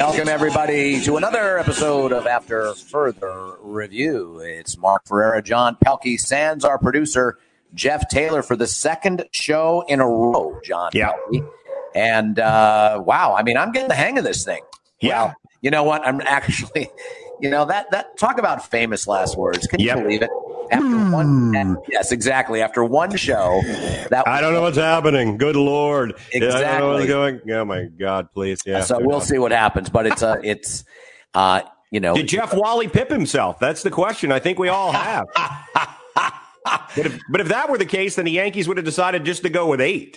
Welcome, everybody, to another episode of After Further Review. It's Mark Ferrera, John Pelkey, Sands, our producer, Jeff Taylor, for the second show in a row, John Yeah. Pelkey. And uh, wow, I mean, I'm getting the hang of this thing. Yeah. Wow. You know what? I'm actually, you know, that, that talk about famous last words. Can you Yep. believe it? After one, yes, exactly. After one show, that I don't know what's happening. Good lord. Yeah, I don't know what's Exactly. going. Oh my god, please. Yeah. so we'll see what happens. But it's uh, it's uh, you know, Did Jeff Wally Pipp himself? That's the question. I think we all have. but if but if that were the case, then the Yankees would have decided just to go with eight.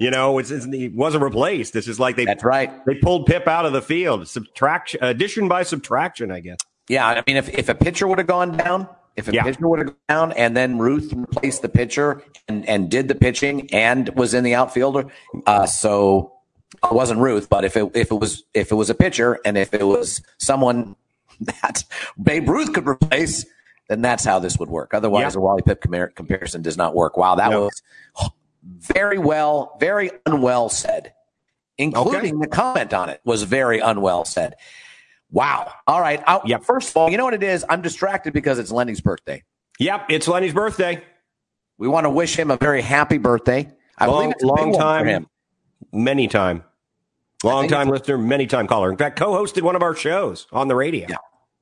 You know, it's, it's it wasn't replaced. It's just like they that's right. they pulled Pipp out of the field. Subtraction, addition by subtraction, I guess. Yeah, I mean, if, if a pitcher would have gone down, if a Yeah. pitcher would have gone down, and then Ruth replaced the pitcher and, and did the pitching and was in the outfielder, uh, so it wasn't Ruth, but if it if it was if it was a pitcher and if it was someone that Babe Ruth could replace, then that's how this would work. Otherwise, Yeah. a Wally Pipp comparison does not work. Wow, that No. was very well, very unwell said, including the comment on it was very unwell said. Wow. All right. I, Yep. First of all, you know what it is? I'm distracted because it's Lenny's birthday. Yep, it's Lenny's birthday. We want to wish him a very happy birthday. I Long- believe it's long time. for him. Many time, long time listener, many time caller. In fact, co-hosted one of our shows on the radio. Yeah.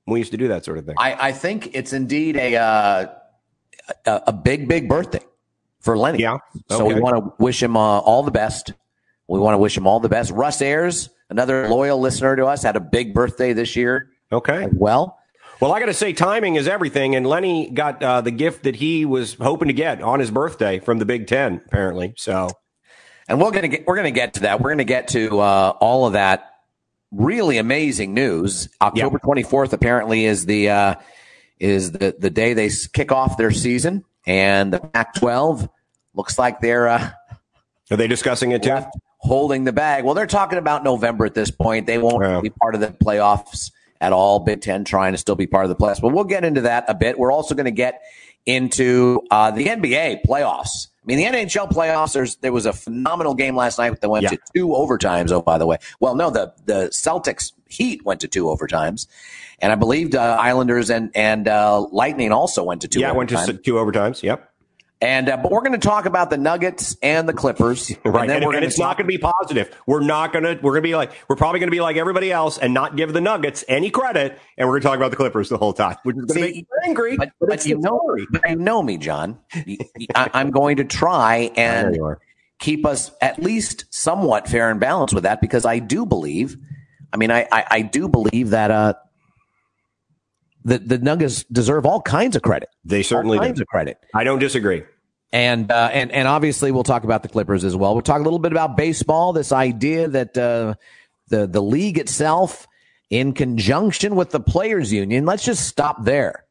We used to do that sort of thing. I, I think it's indeed a, uh, a a big, big birthday for Lenny. Yeah. So we want to wish him uh, all the best. We want to wish him all the best. Russ Ayers, another loyal listener to us, had a big birthday this year okay. well. Well, I got to say, timing is everything. And Lenny got uh, the gift that he was hoping to get on his birthday from the Big Ten, apparently. So, And we're gonna get we're gonna get to that. We're gonna get to uh, all of that really amazing news. October twenty fourth apparently is the uh, is the the day they kick off their season, and the Pac twelve looks like they're uh, are they discussing it too? holding the bag. Well, they're talking about November at this point. They won't Yeah. be part of the playoffs at all. Big Ten trying to still be part of the playoffs, but we'll get into that a bit. We're also going to get into uh, the NBA playoffs. I mean, the NHL playoffs. There's there was a phenomenal game last night that went Yeah. to two overtimes. Oh, by the way, well, no, the the Celtics Heat went to two overtimes, and I believe uh, Islanders and and uh, Lightning also went to two. yeah, it went to overtimes. two overtimes. Yep. And uh, but we're going to talk about the Nuggets and the Clippers, Right. then And, we're and gonna it's talk- not going to be positive. We're not going to, we're going to be like, we're probably going to be like everybody else and not give the Nuggets any credit. And we're going to talk about the Clippers the whole time, which is going to make you angry. But, but but you know, story. but you know me, John. I, I'm going to try and keep us at least somewhat fair and balanced with that because I do believe. I mean, I I, I do believe that uh, the the Nuggets deserve all kinds of credit. They certainly all kinds do. of credit. I don't disagree. And uh, and and obviously we'll talk about the Clippers as well. We'll talk a little bit about baseball. This idea that uh, the the league itself, in conjunction with the players' union, let's just stop there.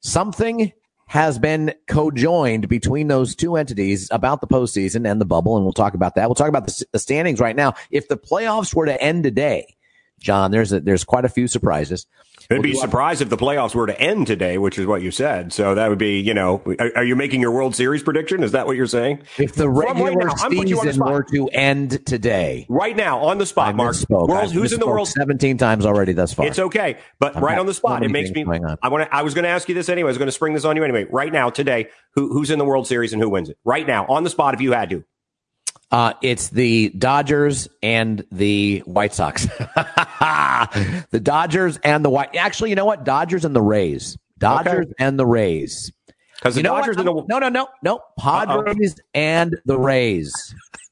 Something has been co-joined between those two entities about the postseason and the bubble, and we'll talk about that. We'll talk about the, the standings right now. If the playoffs were to end today, John, there's a, there's quite a few surprises. I'd be surprised if the playoffs were to end today, which is what you said. So that would be, you know, are, are you making your World Series prediction? Is that what you're saying? If the From right regular now, I'm putting you on the season spot. were to end today, Right now, on the I spot, Mark. misspoke. World, who's in the misspoke World 17 times already thus far. It's okay, but I've right on the spot, many it makes me. going on. I want to. I was going to ask you this anyway. I was going to spring this on you anyway. Right now, today, who, who's in the World Series and who wins it? Right now, on the spot, if you had to. Uh, it's the Dodgers and the White Sox. the Dodgers and the White. Actually, you know what? Dodgers and the Rays. Dodgers Okay. and the Rays. Because the Dodgers and the no, no, no, no. Padres and the Rays.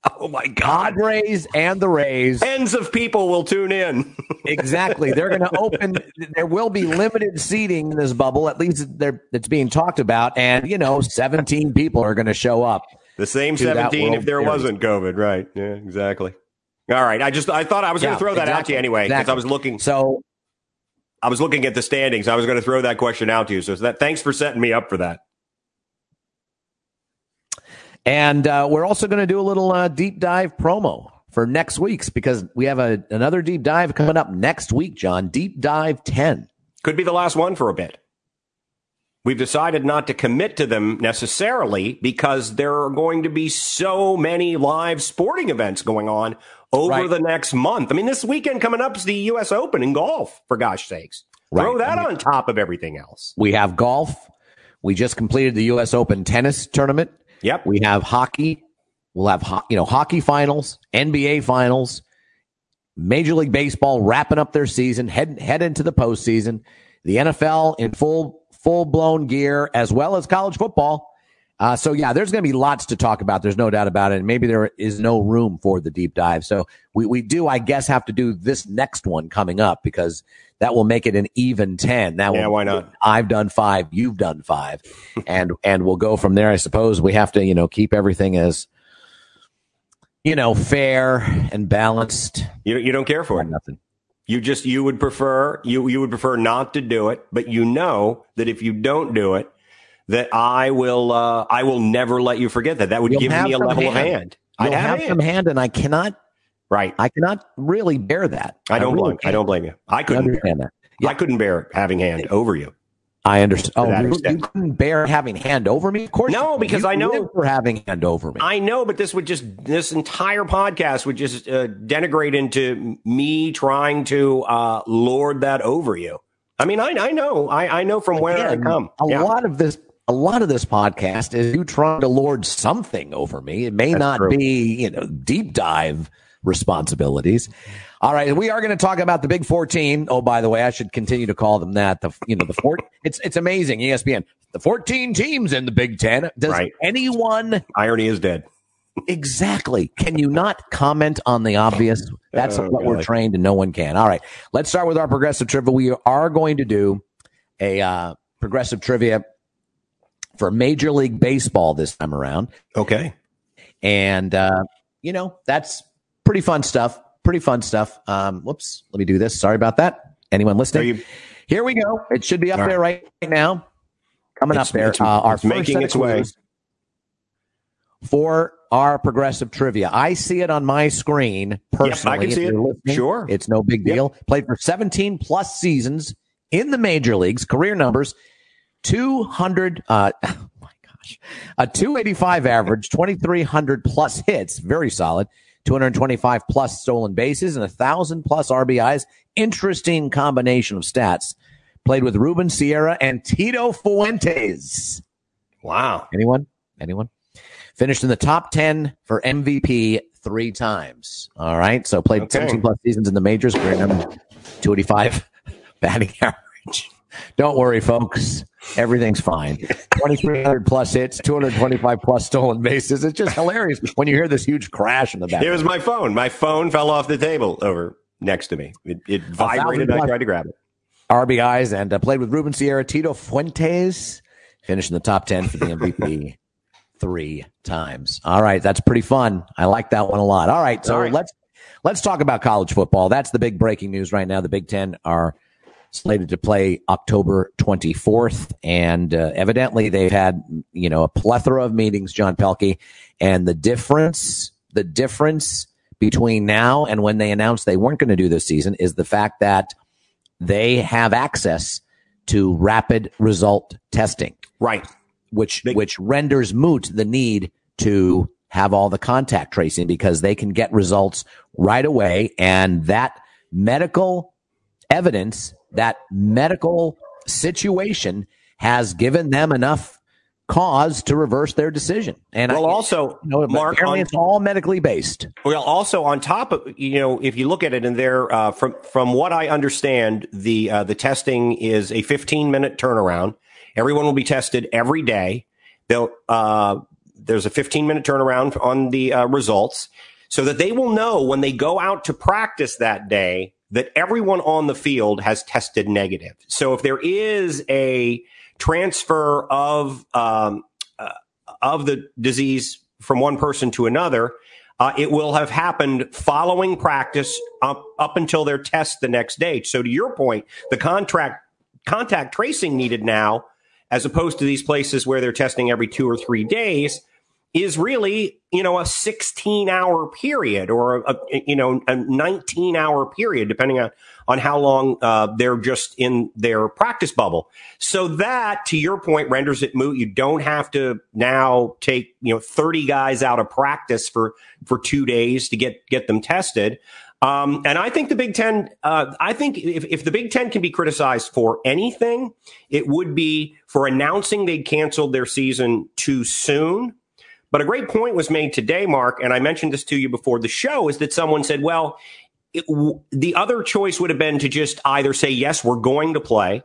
oh my god, Padres and the Rays. tens of people will tune in. Exactly. They're going to open. There will be limited seating in this bubble. At least there, it's being talked about, and you know, 17 people are going to show up. The same seventeen if there wasn't COVID, right? Yeah, exactly. All right, I just I thought I was going to throw that out to you anyway because exactly. I was looking. So I was looking at the standings. I was going to throw that question out to you. So that thanks for setting me up for that. And uh, we're also going to do a little uh, deep dive promo for next week's because we have a, another deep dive coming up next week, John. Deep dive 10. Could be the last one for a bit. We've decided not to commit to them necessarily because there are going to be so many live sporting events going on over right. the next month. I mean, this weekend coming up is the U.S. Open in golf, for gosh sakes. Right. Throw that I mean, on top of everything else. We have golf. We just completed the U.S. Open tennis tournament. Yep. We have hockey. We'll have ho- you know hockey finals, NBA finals, Major League Baseball wrapping up their season, head head into the postseason. The NFL in full full blown gear, as well as college football. Uh, so yeah, there's going to be lots to talk about. There's no doubt about it. And maybe there is no room for the deep dive. So we, we do, I guess, have to do this next one coming up because that will make it an even 10. That yeah, will, why not? I've done five. You've done five and, and we'll go from there. I suppose we have to, you know, keep everything as, you know, fair and balanced. You, you don't care for it. Nothing. You just, you would prefer, you, you would prefer not to do it, but you know that if you don't do it, that I will uh, I will never let you forget that. That would You'll give me a level hand. of hand. I have, have some hand, and I cannot. Right. I cannot really bear that. I don't I really blame. Can't. I don't blame you. I couldn't understand bear. that. Yeah. I couldn't bear having hand over you. I understand. Oh, you, you, couldn't bear having hand over me? Of course. No, because I know for having hand over me. I know, but this would just this entire podcast would just uh, denigrate into me trying to uh, lord that over you. I mean, I I know, I I know from where I come. A yeah. lot of this a lot of this podcast is you trying to lord something over me. It may That's not true. be, you know, deep dive responsibilities. All right, we are going to talk about the Big 14. Oh, by the way, I should continue to call them that. The you know the four. It's it's amazing. ESPN. The 14 teams in the Big Ten. Does right. anyone? Irony is dead. Exactly. Can you not comment on the obvious? That's oh, what God. we're trained, and no one can. All right, let's start with our progressive trivia. We are going to do a uh, progressive trivia for Major League Baseball this time around. Okay. And, uh, you know, that's pretty fun stuff. Pretty fun stuff. Um, whoops. Let me do this. Sorry about that. Anyone listening? You- Here we go. It should be up there right. right now. Coming it's, up there. It's, uh, our it's making its way. For our progressive trivia. I see it on my screen personally. Yep, I can see it. Sure. It's no big deal. Yep. Played for 17 plus seasons in the major leagues, career numbers 200, uh, oh my gosh, a 285 average, 2,300 plus hits, very solid, 225 plus stolen bases, and a thousand plus RBIs. Interesting combination of stats. Played with Ruben Sierra and Tito Fuentes. Wow. Anyone? Anyone? Finished in the top 10 for MVP three times. All right. So played okay. 17 plus seasons in the majors, career number 285 batting average. Don't worry, folks. Everything's fine. 2,300 plus hits, 225 plus stolen bases. It's just hilarious when you hear this huge crash in the back. It was my phone. My phone fell off the table over next to me. It, it vibrated. I tried to grab it. RBIs and uh, played with Ruben Sierra, Tito Fuentes, finished in the top 10 for the MVP three times. All right. That's pretty fun. I like that one a lot. All right. So All right. let's, let's talk about college football. That's the big breaking news right now. The Big Ten are slated to play October 24th. And uh, evidently they've had, you know, a plethora of meetings, John Pelkey. And the difference, the difference between now and when they announced they weren't going to do this season is the fact that they have access to rapid result testing. Right. Which, Big. which renders moot the need to have all the contact tracing because they can get results right away. And that medical evidence that medical situation has given them enough cause to reverse their decision. And well, I, also, you know, Mark, on, it's all medically based. Well, also on top of you know, if you look at it in there, uh, from from what I understand, the uh, the testing is a 15 minute turnaround. Everyone will be tested every day. They'll uh, there's a 15 minute turnaround on the uh, results, so that they will know when they go out to practice that day that everyone on the field has tested negative. So if there is a transfer of um, uh, of the disease from one person to another, uh, it will have happened following practice up, up until their test the next day. So to your point, the contract contact tracing needed now, as opposed to these places where they're testing every two or three days, is really, you know, a 16 hour period or a, you know, a 19 hour period, depending on, on how long, uh, they're just in their practice bubble. So that, to your point, renders it moot. You don't have to now take, you know, 30 guys out of practice for, for two days to get, get them tested. Um, and I think the Big Ten, uh, I think if, if the Big Ten can be criticized for anything, it would be for announcing they'd canceled their season too soon. But a great point was made today, Mark, and I mentioned this to you before the show, is that someone said, well, it, w- the other choice would have been to just either say, yes, we're going to play,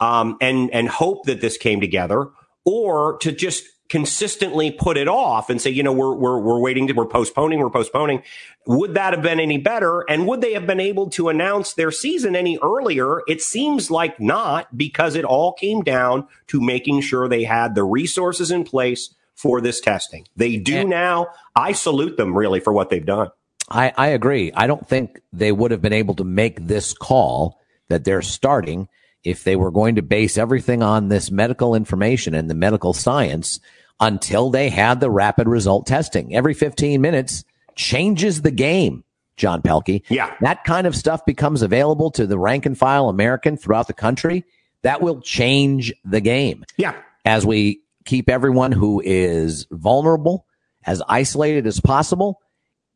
um, and, and hope that this came together, or to just consistently put it off and say, you know, we're, we're, we're waiting to, we're postponing, we're postponing. Would that have been any better? And would they have been able to announce their season any earlier? It seems like not because it all came down to making sure they had the resources in place for this testing. They do and now. I salute them really for what they've done. I, I agree. I don't think they would have been able to make this call that they're starting if they were going to base everything on this medical information and the medical science until they had the rapid result testing. Every 15 minutes changes the game, John Pelkey. Yeah. That kind of stuff becomes available to the rank and file American throughout the country. That will change the game. Yeah. As we keep everyone who is vulnerable as isolated as possible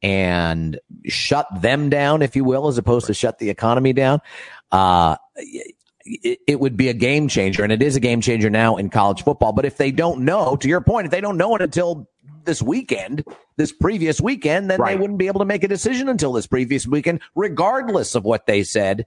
and shut them down, if you will, as opposed to shut the economy down. Uh, it, it, would be a game changer, and it is a game changer now in college football. But if they don't know, to your point, if they don't know it until this weekend, this previous weekend, then right. they wouldn't be able to make a decision until this previous weekend, regardless of what they said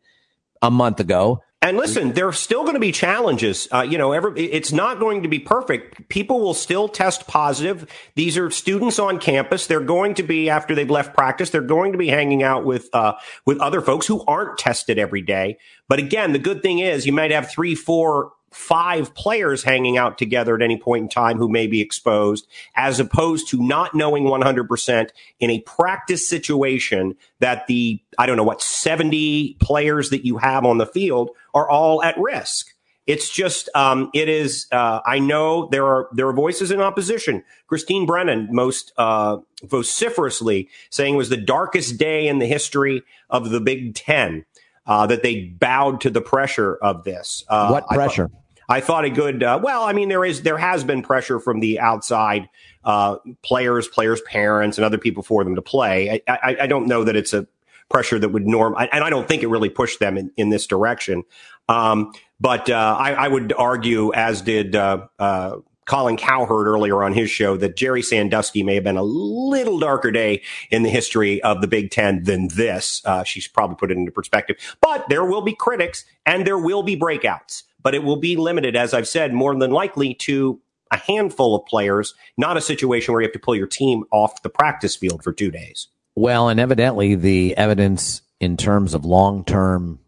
a month ago. And listen, there are still going to be challenges. Uh, you know, every, it's not going to be perfect. People will still test positive. These are students on campus. They're going to be after they've left practice. They're going to be hanging out with uh, with other folks who aren't tested every day. But again, the good thing is you might have three, four five players hanging out together at any point in time who may be exposed, as opposed to not knowing 100% in a practice situation that the, I don't know what, 70 players that you have on the field are all at risk. It's just, um, it is, uh, I know there are, there are voices in opposition. Christine Brennan most, uh, vociferously saying it was the darkest day in the history of the Big Ten uh, that they bowed to the pressure of this. Uh, what pressure? I thought, I thought a good. Uh, well, I mean, there is there has been pressure from the outside uh, players, players' parents, and other people for them to play. I, I, I don't know that it's a pressure that would norm, I, and I don't think it really pushed them in, in this direction. Um, but uh, I, I, would argue, as did uh, uh, Colin Cowherd earlier on his show that Jerry Sandusky may have been a little darker day in the history of the Big Ten than this. Uh, she's probably put it into perspective. But there will be critics and there will be breakouts, but it will be limited, as I've said, more than likely to a handful of players, not a situation where you have to pull your team off the practice field for two days. Well, and evidently the evidence in terms of long term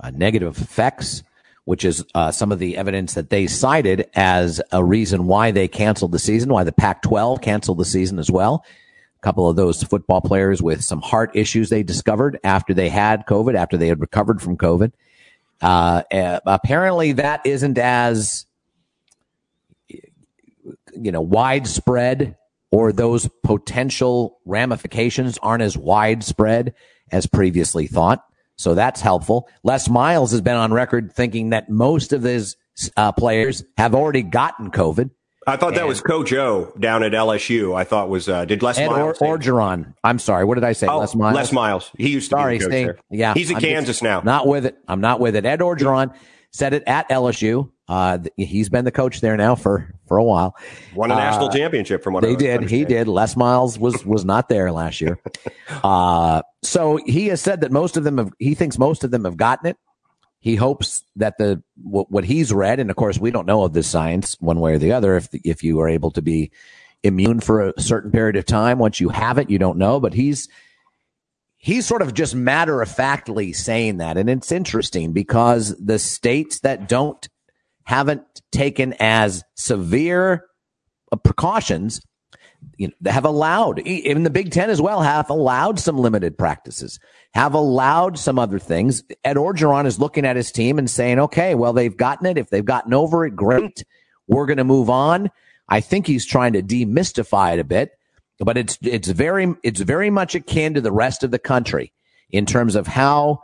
uh, negative effects which is uh, some of the evidence that they cited as a reason why they canceled the season, why the Pac 12 canceled the season as well. A couple of those football players with some heart issues they discovered after they had COVID, after they had recovered from COVID. Uh, uh, apparently, that isn't as you know widespread, or those potential ramifications aren't as widespread as previously thought. So that's helpful. Les Miles has been on record thinking that most of his uh, players have already gotten COVID. I thought that was Coach O down at LSU. I thought was uh, did Les Ed Miles or, Orgeron. I'm sorry. What did I say? Oh, Les Miles. Les Miles. He used to sorry, be coach there. Yeah, he's in I'm Kansas now. Not with it. I'm not with it. Ed Orgeron said it at LSU. Uh, he's been the coach there now for, for a while. Won a national uh, championship from what they did. He did. Les Miles was, was not there last year. uh, so he has said that most of them have, he thinks most of them have gotten it. He hopes that the, what, what he's read, and of course we don't know of this science one way or the other. If, if you are able to be immune for a certain period of time, once you have it, you don't know, but he's, he's sort of just matter of factly saying that. And it's interesting because the states that don't haven't taken as severe uh, precautions you know, have allowed even the Big Ten as well have allowed some limited practices, have allowed some other things. Ed Orgeron is looking at his team and saying, "Okay, well they've gotten it. If they've gotten over it, great. We're going to move on. I think he's trying to demystify it a bit, but it's it's very it's very much akin to the rest of the country in terms of how.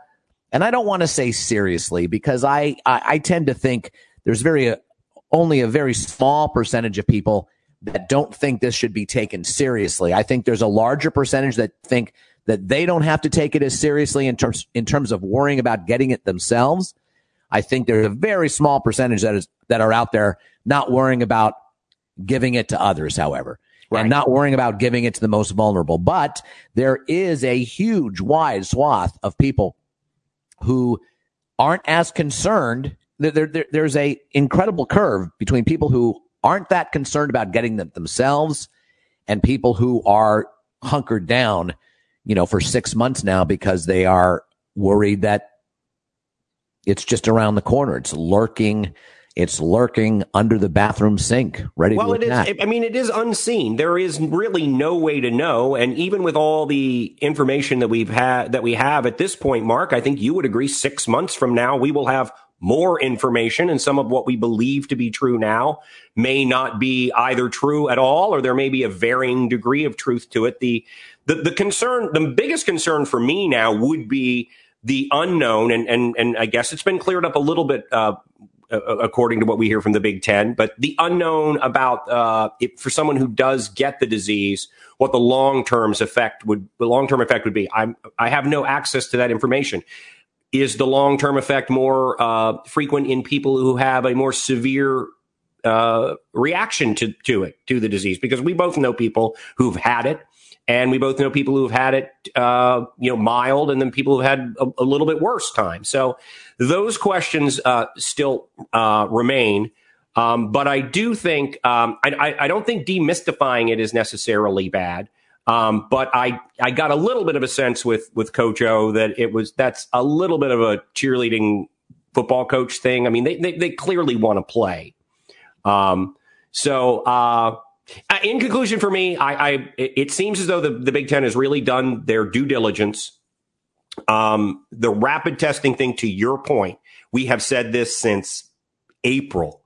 And I don't want to say seriously because I I, I tend to think there's very uh, only a very small percentage of people that don't think this should be taken seriously. I think there's a larger percentage that think that they don't have to take it as seriously in terms in terms of worrying about getting it themselves. I think there's a very small percentage that is that are out there not worrying about giving it to others, however, right. and not worrying about giving it to the most vulnerable. But there is a huge, wide swath of people who aren't as concerned. There, there, there's a incredible curve between people who aren't that concerned about getting them themselves and people who are hunkered down, you know, for six months now because they are worried that it's just around the corner. It's lurking it's lurking under the bathroom sink, ready well, to attack. Well, it is, I mean, it is unseen. There is really no way to know. And even with all the information that we've had, that we have at this point, Mark, I think you would agree six months from now, we will have more information and some of what we believe to be true now may not be either true at all or there may be a varying degree of truth to it. The, the, the concern, the biggest concern for me now would be the unknown. And, and, and I guess it's been cleared up a little bit, uh, according to what we hear from the Big Ten. But the unknown about uh, for someone who does get the disease, what the long term effect would the long term effect would be. I'm I have no access to that information. Is the long term effect more uh, frequent in people who have a more severe uh, reaction to to it to the disease? Because we both know people who've had it and we both know people who've had it, uh, you know, mild, and then people who've had a, a little bit worse time. So those questions uh, still uh, remain. Um, but I do think um, I, I, don't think demystifying it is necessarily bad. Um, but I I got a little bit of a sense with with Coach O that it was that's a little bit of a cheerleading football coach thing. I mean, they they, they clearly want to play. Um, so uh, uh, in conclusion, for me, I, I, it seems as though the, the Big Ten has really done their due diligence. Um, the rapid testing thing, to your point, we have said this since April.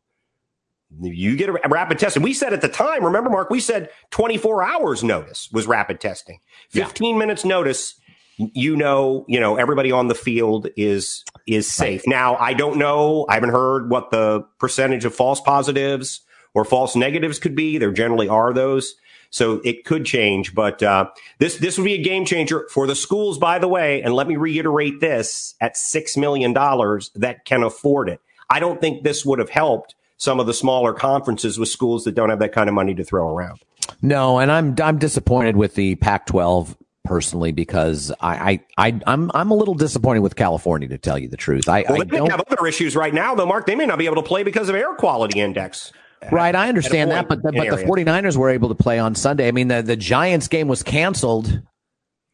You get a rapid test. And we said at the time, remember, Mark, we said 24 hours notice was rapid testing. 15 yeah. minutes notice, you know, you know, everybody on the field is is safe. Right. Now, I don't know. I haven't heard what the percentage of false positives or false negatives could be. There generally are those. So it could change, but uh, this this would be a game changer for the schools. By the way, and let me reiterate this: at six million dollars, that can afford it. I don't think this would have helped some of the smaller conferences with schools that don't have that kind of money to throw around. No, and I'm I'm disappointed with the Pac-12 personally because I, I, I I'm I'm a little disappointed with California to tell you the truth. I, well, I they don't have other issues right now though, Mark. They may not be able to play because of air quality index. Right, I understand that, but the, but the 49ers were able to play on Sunday. I mean, the, the Giants game was canceled.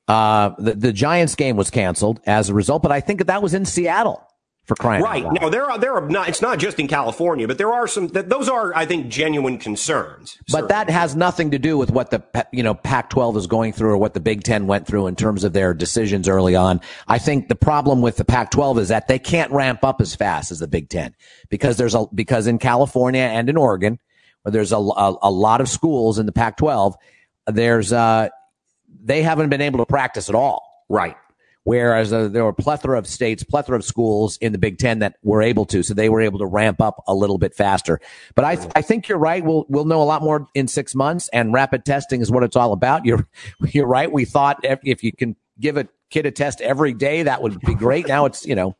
Uh, the, the Giants game was canceled as a result, but I think that that was in Seattle for crying right. Now there are there are not. It's not just in California, but there are some. Those are, I think, genuine concerns. But certainly. that has nothing to do with what the you know Pac-12 is going through or what the Big Ten went through in terms of their decisions early on. I think the problem with the Pac-12 is that they can't ramp up as fast as the Big Ten because there's a because in California and in Oregon, where there's a a, a lot of schools in the Pac-12, there's uh they haven't been able to practice at all. Right. Whereas there were plethora of states, plethora of schools in the Big Ten that were able to, so they were able to ramp up a little bit faster. But I, I think you're right. We'll we'll know a lot more in six months, and rapid testing is what it's all about. You're you're right. We thought if, if you can give a kid a test every day, that would be great. now it's you know,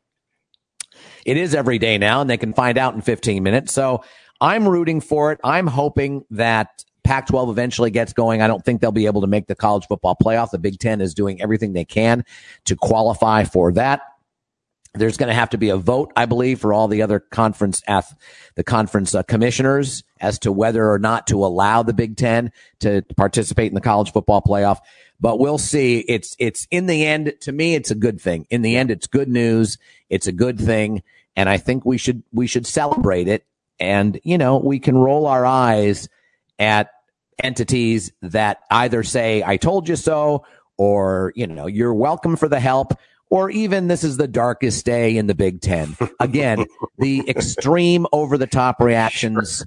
it is every day now, and they can find out in 15 minutes. So I'm rooting for it. I'm hoping that Pac 12 eventually gets going, I don't think they'll be able to make the college football playoff. The Big Ten is doing everything they can to qualify for that. There's going to have to be a vote, I believe, for all the other conference, the conference uh, commissioners as to whether or not to allow the Big Ten to participate in the college football playoff. But we'll see. It's, it's in the end, to me, it's a good thing. In the end, it's good news. It's a good thing. And I think we should, we should celebrate it. And, you know, we can roll our eyes at entities that either say, I told you so, or, you know, you're welcome for the help, or even this is the darkest day in the Big Ten. Again, the extreme over the top reactions.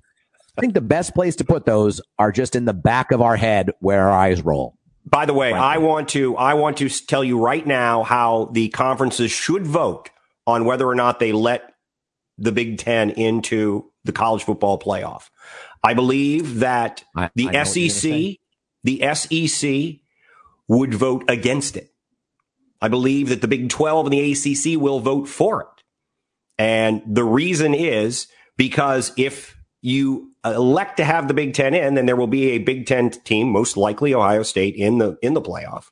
I think the best place to put those are just in the back of our head where our eyes roll. By the way, I want to I want to tell you right now how the conferences should vote on whether or not they let the Big Ten into the college football playoff. I believe that I, the I SEC, the SEC would vote against it. I believe that the Big 12 and the ACC will vote for it. And the reason is because if you elect to have the Big Ten in, then there will be a Big Ten team, most likely Ohio State, in the in the playoff.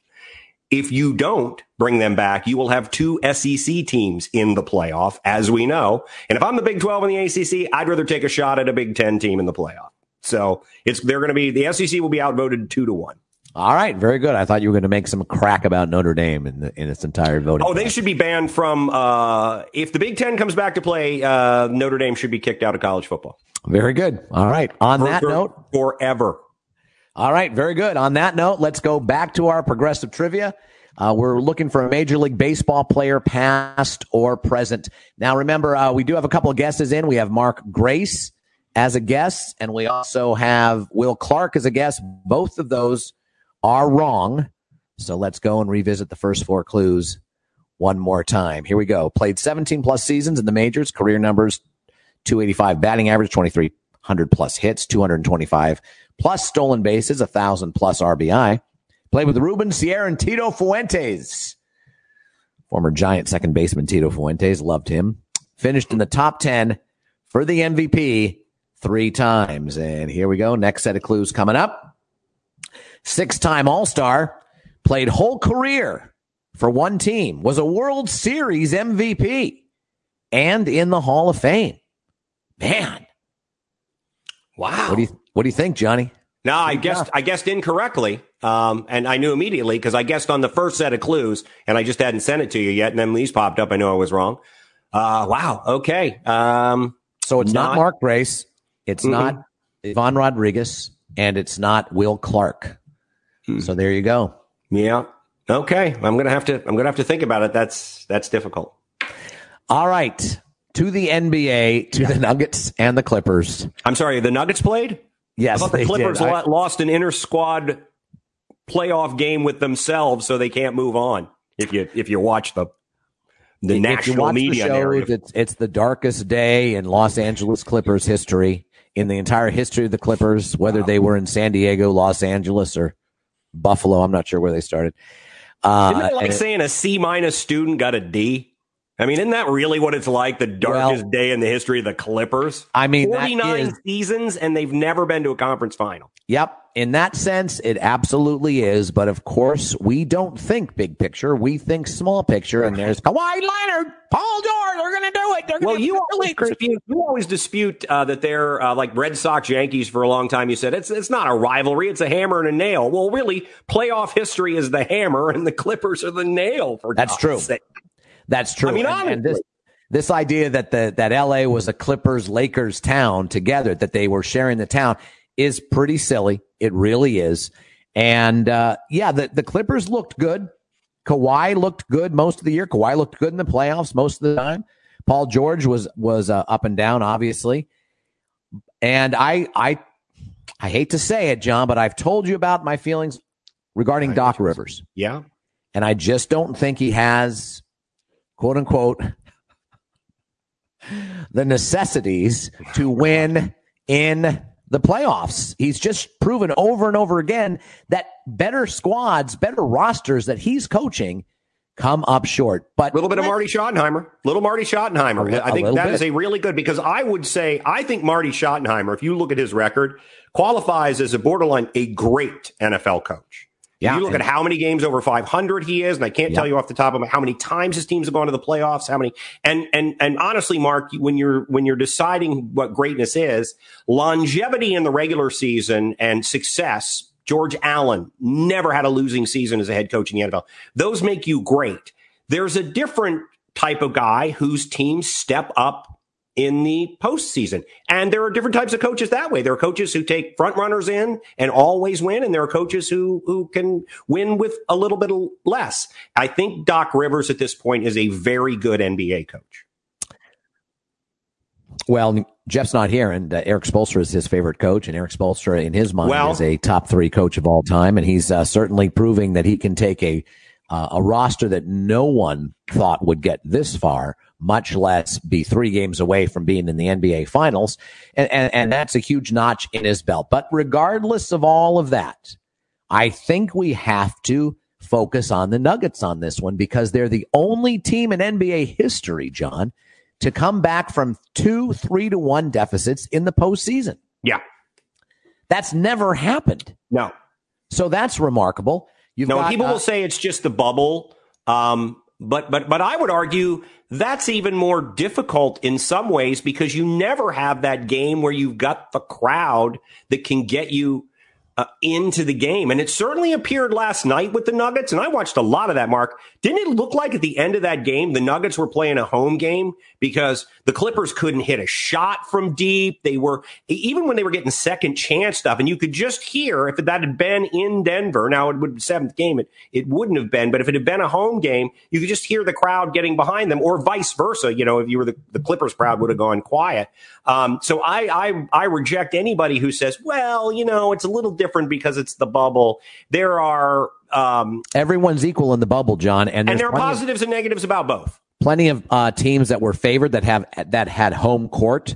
If you don't bring them back, you will have two SEC teams in the playoff, as we know. And if I'm the Big 12 and the ACC, I'd rather take a shot at a Big 10 team in the playoff. So it's they're going to be the SEC will be outvoted two to one. All right, very good. I thought you were going to make some crack about Notre Dame in, the, in its entire voting. Oh, they should be banned from. Uh, if the Big Ten comes back to play, uh, Notre Dame should be kicked out of college football. Very good. All right. On for, that for, note, forever. All right, very good. On that note, let's go back to our progressive trivia. Uh, we're looking for a Major League Baseball player, past or present. Now, remember, uh, we do have a couple of guesses in. We have Mark Grace as a guest, and we also have Will Clark as a guest. Both of those are wrong. So let's go and revisit the first four clues one more time. Here we go. Played 17 plus seasons in the majors, career numbers 285 batting average, 2300 plus hits, 225 plus stolen bases, a 1000 plus RBI. Played with Ruben Sierra and Tito Fuentes. Former Giant second baseman Tito Fuentes loved him. Finished in the top 10 for the MVP three times. And here we go. Next set of clues coming up six time All Star, played whole career for one team, was a World Series MVP, and in the Hall of Fame. Man. Wow. What do you what do you think, Johnny? No, I guessed I guessed incorrectly. Um, and I knew immediately because I guessed on the first set of clues and I just hadn't sent it to you yet. And then these popped up. I knew I was wrong. Uh, wow. Okay. Um, so it's not, not Mark Grace. It's mm-hmm. not Ivan Rodriguez and it's not Will Clark. Hmm. So there you go. Yeah. Okay. I'm gonna have to. I'm gonna have to think about it. That's that's difficult. All right. To the NBA, to the Nuggets and the Clippers. I'm sorry. The Nuggets played. Yes, I the Clippers I, lost an inter squad playoff game with themselves, so they can't move on. If you if you watch the the national media the show, narrative, it's it's the darkest day in Los Angeles Clippers history. In the entire history of the Clippers, whether wow. they were in San Diego, Los Angeles, or Buffalo. I'm not sure where they started. Uh, isn't it like saying a C minus student got a D? I mean, isn't that really what it's like? The darkest well, day in the history of the Clippers. I mean, 49 is, seasons and they've never been to a conference final. Yep. In that sense, it absolutely is. But of course, we don't think big picture. We think small picture. And there's Kawhi Leonard, Paul George. They're going to do it. They're well, you always, dispute, you always dispute uh, that they're uh, like Red Sox Yankees for a long time. You said it's it's not a rivalry. It's a hammer and a nail. Well, really, playoff history is the hammer, and the Clippers are the nail. For that's true. Sake. That's true. I mean, and, and this this idea that the that LA was a Clippers Lakers town together, that they were sharing the town, is pretty silly. It really is. And uh, yeah, the the Clippers looked good. Kawhi looked good most of the year. Kawhi looked good in the playoffs most of the time. Paul George was was uh, up and down, obviously. And I I I hate to say it, John, but I've told you about my feelings regarding Doc Rivers. Yeah. And I just don't think he has quote unquote, the necessities to win in the playoffs. He's just proven over and over again that better squads, better rosters that he's coaching come up short. But a little bit of Marty Schottenheimer, little Marty Schottenheimer. I think that bit. is a really good because I would say I think Marty Schottenheimer, if you look at his record, qualifies as a borderline a great NFL coach. Yeah, you look at how many games over 500 he is, and I can't tell you off the top of my how many times his teams have gone to the playoffs, how many, and and and honestly, Mark, when you're when you're deciding what greatness is, longevity in the regular season and success. George Allen never had a losing season as a head coach in the NFL. Those make you great. There's a different type of guy whose teams step up in the postseason. And there are different types of coaches that way. There are coaches who take front runners in and always win, and there are coaches who who can win with a little bit less. I think Doc Rivers at this point is a very good NBA coach. Well, Jeff's not here, and uh, Erik Spoelstra is his favorite coach, and Erik Spoelstra, in his mind, well, is a top three coach of all time, and he's uh, certainly proving that he can take a uh, a roster that no one thought would get this far, much less be three games away from being in the NBA Finals, and, and, and that's a huge notch in his belt. But regardless of all of that, I think we have to focus on the Nuggets on this one because they're the only team in NBA history, John, to come back from two three to one deficits in the postseason. Yeah. That's never happened. No. So that's remarkable. You've no, got, people uh, will say it's just the bubble. Um, but but but I would argue that's even more difficult in some ways because you never have that game where you've got the crowd that can get you uh, into the game. And it certainly appeared last night with the Nuggets. And I watched a lot of that, Mark. Didn't it look like at the end of that game, the Nuggets were playing a home game because the Clippers couldn't hit a shot from deep. They were, even when they were getting second chance stuff, and you could just hear if that had been in Denver, now it would be seventh game, it, it wouldn't have been, but if it had been a home game, you could just hear the crowd getting behind them or vice versa. You know, if you were the, the Clippers crowd would have gone quiet. Um, so I, I, I reject anybody who says, well, you know, it's a little different because it's the bubble. There are, um, everyone's equal in the bubble, John, and, and there are positives of, and negatives about both. Plenty of uh, teams that were favored that have that had home court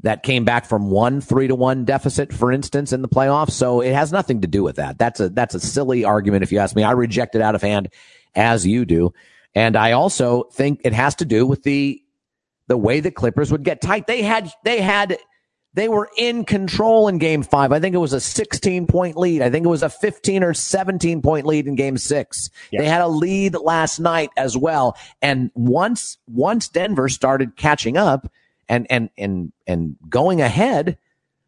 that came back from one three to one deficit, for instance, in the playoffs. So it has nothing to do with that. That's a that's a silly argument if you ask me. I reject it out of hand, as you do, and I also think it has to do with the the way the Clippers would get tight. They had they had they were in control in game five. I think it was a 16 point lead. I think it was a 15 or 17 point lead in game six. Yeah. They had a lead last night as well. And once, once Denver started catching up and, and, and, and going ahead,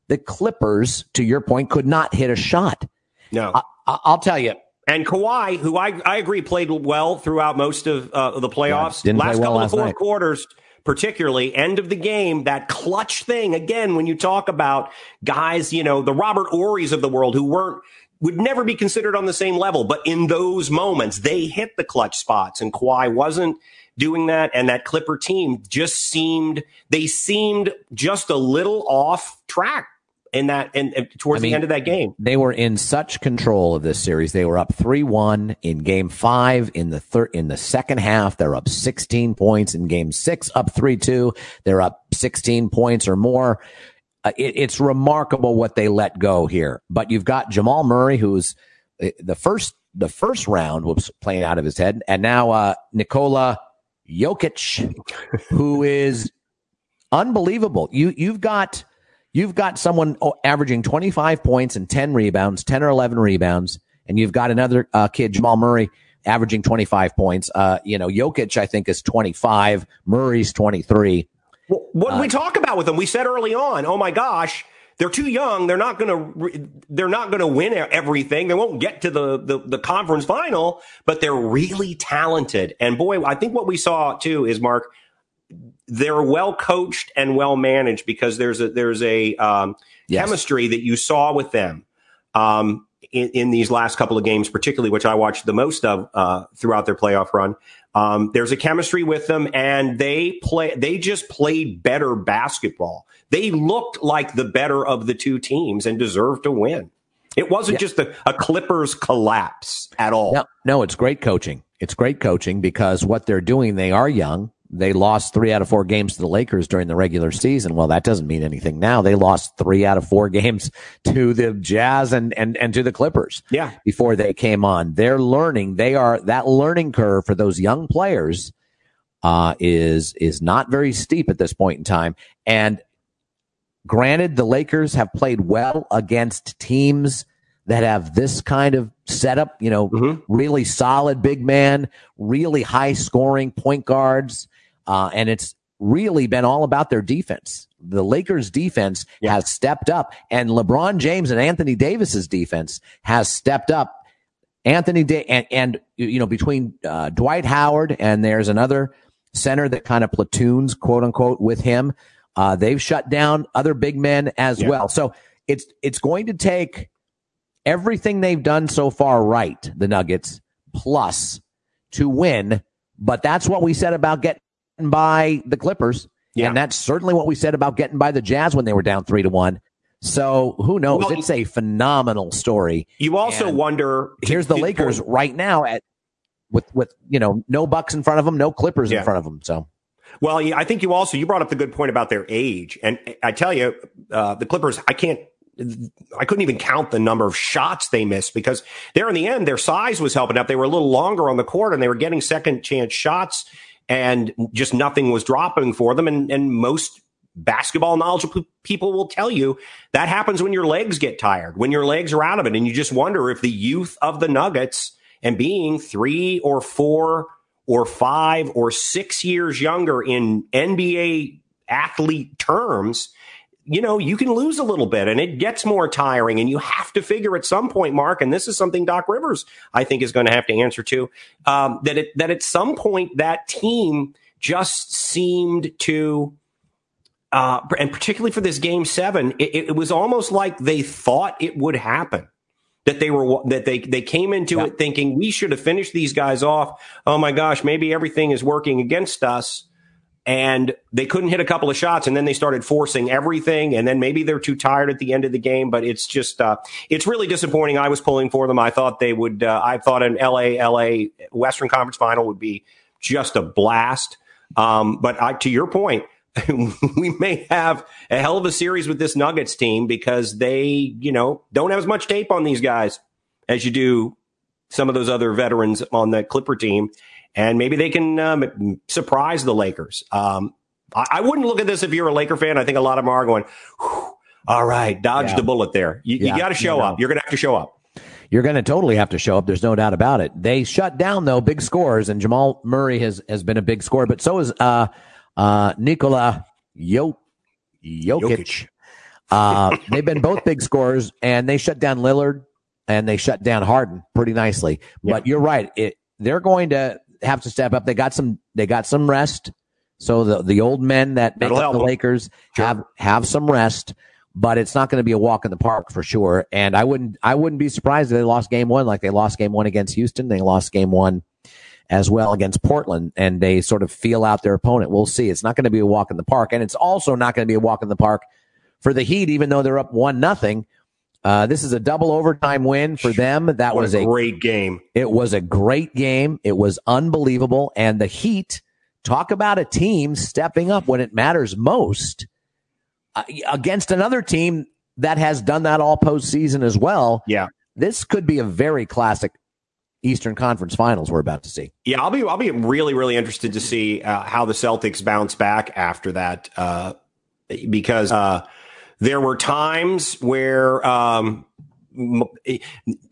the Clippers, to your point, could not hit a shot. No. I, will tell you. And Kawhi, who I, I agree played well throughout most of uh, the playoffs, yeah, last couple well of fourth night. quarters, particularly end of the game, that clutch thing. Again, when you talk about guys, you know, the Robert Horrys of the world who weren't, would never be considered on the same level, but in those moments, they hit the clutch spots and Kawhi wasn't doing that. And that Clipper team just seemed, they seemed just a little off track in that and, towards I mean, the end of that game. They were in such control of this series. They were up 3-1 in game 5 in the third in the second half. They're up 16 points in game 6 up 3-2. They're up 16 points or more. Uh, it, it's remarkable what they let go here. But you've got Jamal Murray who's uh, the first the first round was playing out of his head and now uh, Nikola Jokic who is unbelievable. You you've got You've got someone oh, averaging 25 points and 10 rebounds, 10 or 11 rebounds, and you've got another uh, kid, Jamal Murray, averaging 25 points. Uh, you know, Jokic, I think, is 25. Murray's 23. Well, what did uh, we talk about with them? We said early on, oh my gosh, they're too young. They're not going to. They're not going to win everything. They won't get to the, the the conference final, but they're really talented. And boy, I think what we saw too is Mark they're well coached and well managed because there's a there's a um, yes. chemistry that you saw with them um, in, in, these last couple of games, particularly which I watched the most of uh, throughout their playoff run. Um, there's a chemistry with them, and they play. They just played better basketball. They looked like the better of the two teams and deserved to win. It wasn't yeah. just a, a, Clippers collapse at all. No, no, it's great coaching. It's great coaching because what they're doing, they are young they lost three out of four games to the Lakers during the regular season. Well, that doesn't mean anything now. They lost three out of four games to the Jazz and, and, and to the Clippers. Yeah. Before they came on. They're learning. They are that learning curve for those young players, uh, is, is not very steep at this point in time. And granted, the Lakers have played well against teams that have this kind of setup, you know, mm-hmm. really solid big man, really high scoring point guards. Uh, and it's really been all about their defense. The Lakers defense yeah. has stepped up and LeBron James and Anthony Davis's defense has stepped up. Anthony da- and, and, you know, between, uh, Dwight Howard and there's another center that kind of platoons, quote unquote, with him. Uh, they've shut down other big men as yeah. well. So it's, it's going to take everything they've done so far right, the Nuggets, plus to win. But that's what we said about getting by the Clippers. Yeah. And that's certainly what we said about getting by the Jazz when they were down three to one. So who knows? Well, it's a phenomenal story. You also and wonder. Here's the Lakers right now at with with you know no Bucks in front of them, no Clippers yeah. in front of them. So. Well, I think you also you brought up the good point about their age, and I tell you, uh, the Clippers. I can't I couldn't even count the number of shots they missed because there in the end, their size was helping up. They were a little longer on the court and they were getting second chance shots and just nothing was dropping for them. And, and most basketball knowledgeable people will tell you that happens when your legs get tired, when your legs are out of it. And you just wonder if the youth of the Nuggets and being three or four or five or six years younger in NBA athlete terms you know, you can lose a little bit and it gets more tiring and you have to figure at some point, Mark, and this is something Doc Rivers, I think is going to have to answer to, um, that it, that at some point that team just seemed to, uh, and particularly for this game seven, it, it, was almost like they thought it would happen. That they were that they they came into yeah. it thinking we should have finished these guys off. Oh my gosh, maybe everything is working against us and they couldn't hit a couple of shots and then they started forcing everything and then maybe they're too tired at the end of the game but it's just uh, it's really disappointing. I was pulling for them. I thought they would uh, i thought an la la western conference final would be just a blast. Um, but I, to your point we may have a hell of a series with this nuggets team because they you know don't have as much tape on these guys as you do some of those other veterans on the clipper team and maybe they can um, surprise the Lakers. Um, I, I, wouldn't look at this if you're a Laker fan. I think a lot of them are going, all right, dodge yeah. the bullet there. You, yeah, you got to show up. You're going to have to show up. You're going to totally have to show up. There's no doubt about it. They shut down though big scores, and Jamal Murray has has been a big scorer, but so is uh, uh, Nikola Jokic. Jokic. Uh, they've been both big scorers, and they shut down Lillard and they shut down Harden pretty nicely. Yeah. But you're right. It, they're going to have to step up. They got some they got some rest. So the the old men that make up the Lakers sure. have have some rest, but it's not going to be a walk in the park for sure. And I wouldn't I wouldn't be surprised if they lost game one like they lost game one against Houston. They lost game one as well against Portland, and they sort of feel out their opponent. We'll see. It's not going to be a walk in the park, and it's also not going to be a walk in the park for the Heat, even though they're up one nothing. Uh, this is a double overtime win for them. That what was a great game. It was a great game. It was unbelievable. And the Heat, talk about a team stepping up when it matters most uh, against another team that has done that all postseason as well. Yeah. This could be a very classic Eastern Conference Finals we're about to see. Yeah, I'll be I'll be really really interested to see uh, how the Celtics bounce back after that uh, because uh, there were times where um,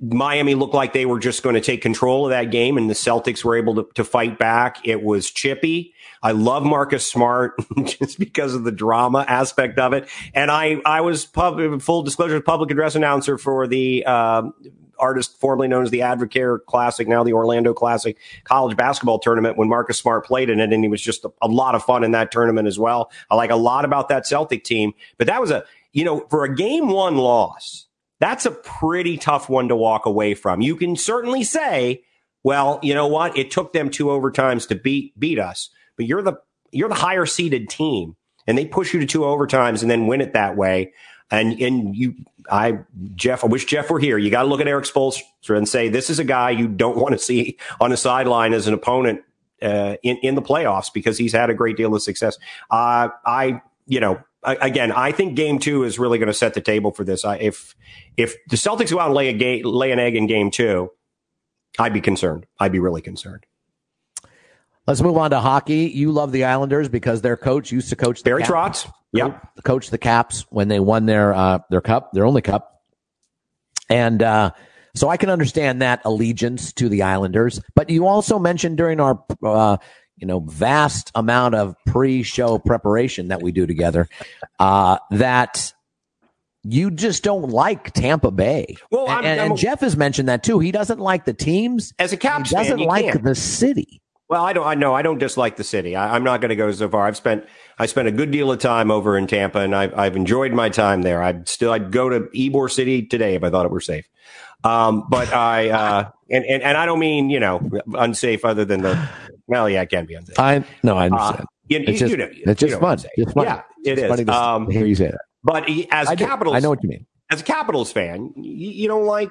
Miami looked like they were just going to take control of that game, and the Celtics were able to, to fight back. It was chippy. I love Marcus Smart just because of the drama aspect of it. And I, I was pub, full disclosure, public address announcer for the uh, artist formerly known as the Advocare Classic, now the Orlando Classic college basketball tournament when Marcus Smart played in it. And he was just a, a lot of fun in that tournament as well. I like a lot about that Celtic team, but that was a, you know, for a game one loss, that's a pretty tough one to walk away from. You can certainly say, well, you know what? It took them two overtimes to beat, beat us, but you're the, you're the higher seeded team and they push you to two overtimes and then win it that way. And and you, I Jeff, I wish Jeff were here. You got to look at Erik Spoelstra and say this is a guy you don't want to see on the sideline as an opponent uh, in in the playoffs because he's had a great deal of success. Uh, I you know again, I think Game Two is really going to set the table for this. I, if if the Celtics go out and lay a game, lay an egg in Game Two, I'd be concerned. I'd be really concerned. Let's move on to hockey. You love the Islanders because their coach used to coach Barry Trotz. Yeah, coach the Caps when they won their uh, their cup, their only cup, and uh, so I can understand that allegiance to the Islanders. But you also mentioned during our uh, you know vast amount of pre-show preparation that we do together uh, that you just don't like Tampa Bay. Well, and, I'm, I'm, and, Jeff has mentioned that too. He doesn't like the teams. As a Caps he doesn't fan, like can. the city. Well, I don't. I know I don't dislike the city. I, am not going to go so far. I've spent I spent a good deal of time over in Tampa, and I've I've enjoyed my time there. I'd still I'd go to Ybor City today if I thought it were safe. Um, but I uh, and, and and I don't mean you know unsafe other than the well, yeah, it can be unsafe. I no, I understand. You, it's just, you know, it's just you fun. It's fun. Yeah, it it's is. funny to um, hear you say that. but as I, do. Capitals, I know what you mean. as a Capitals fan, you, you don't like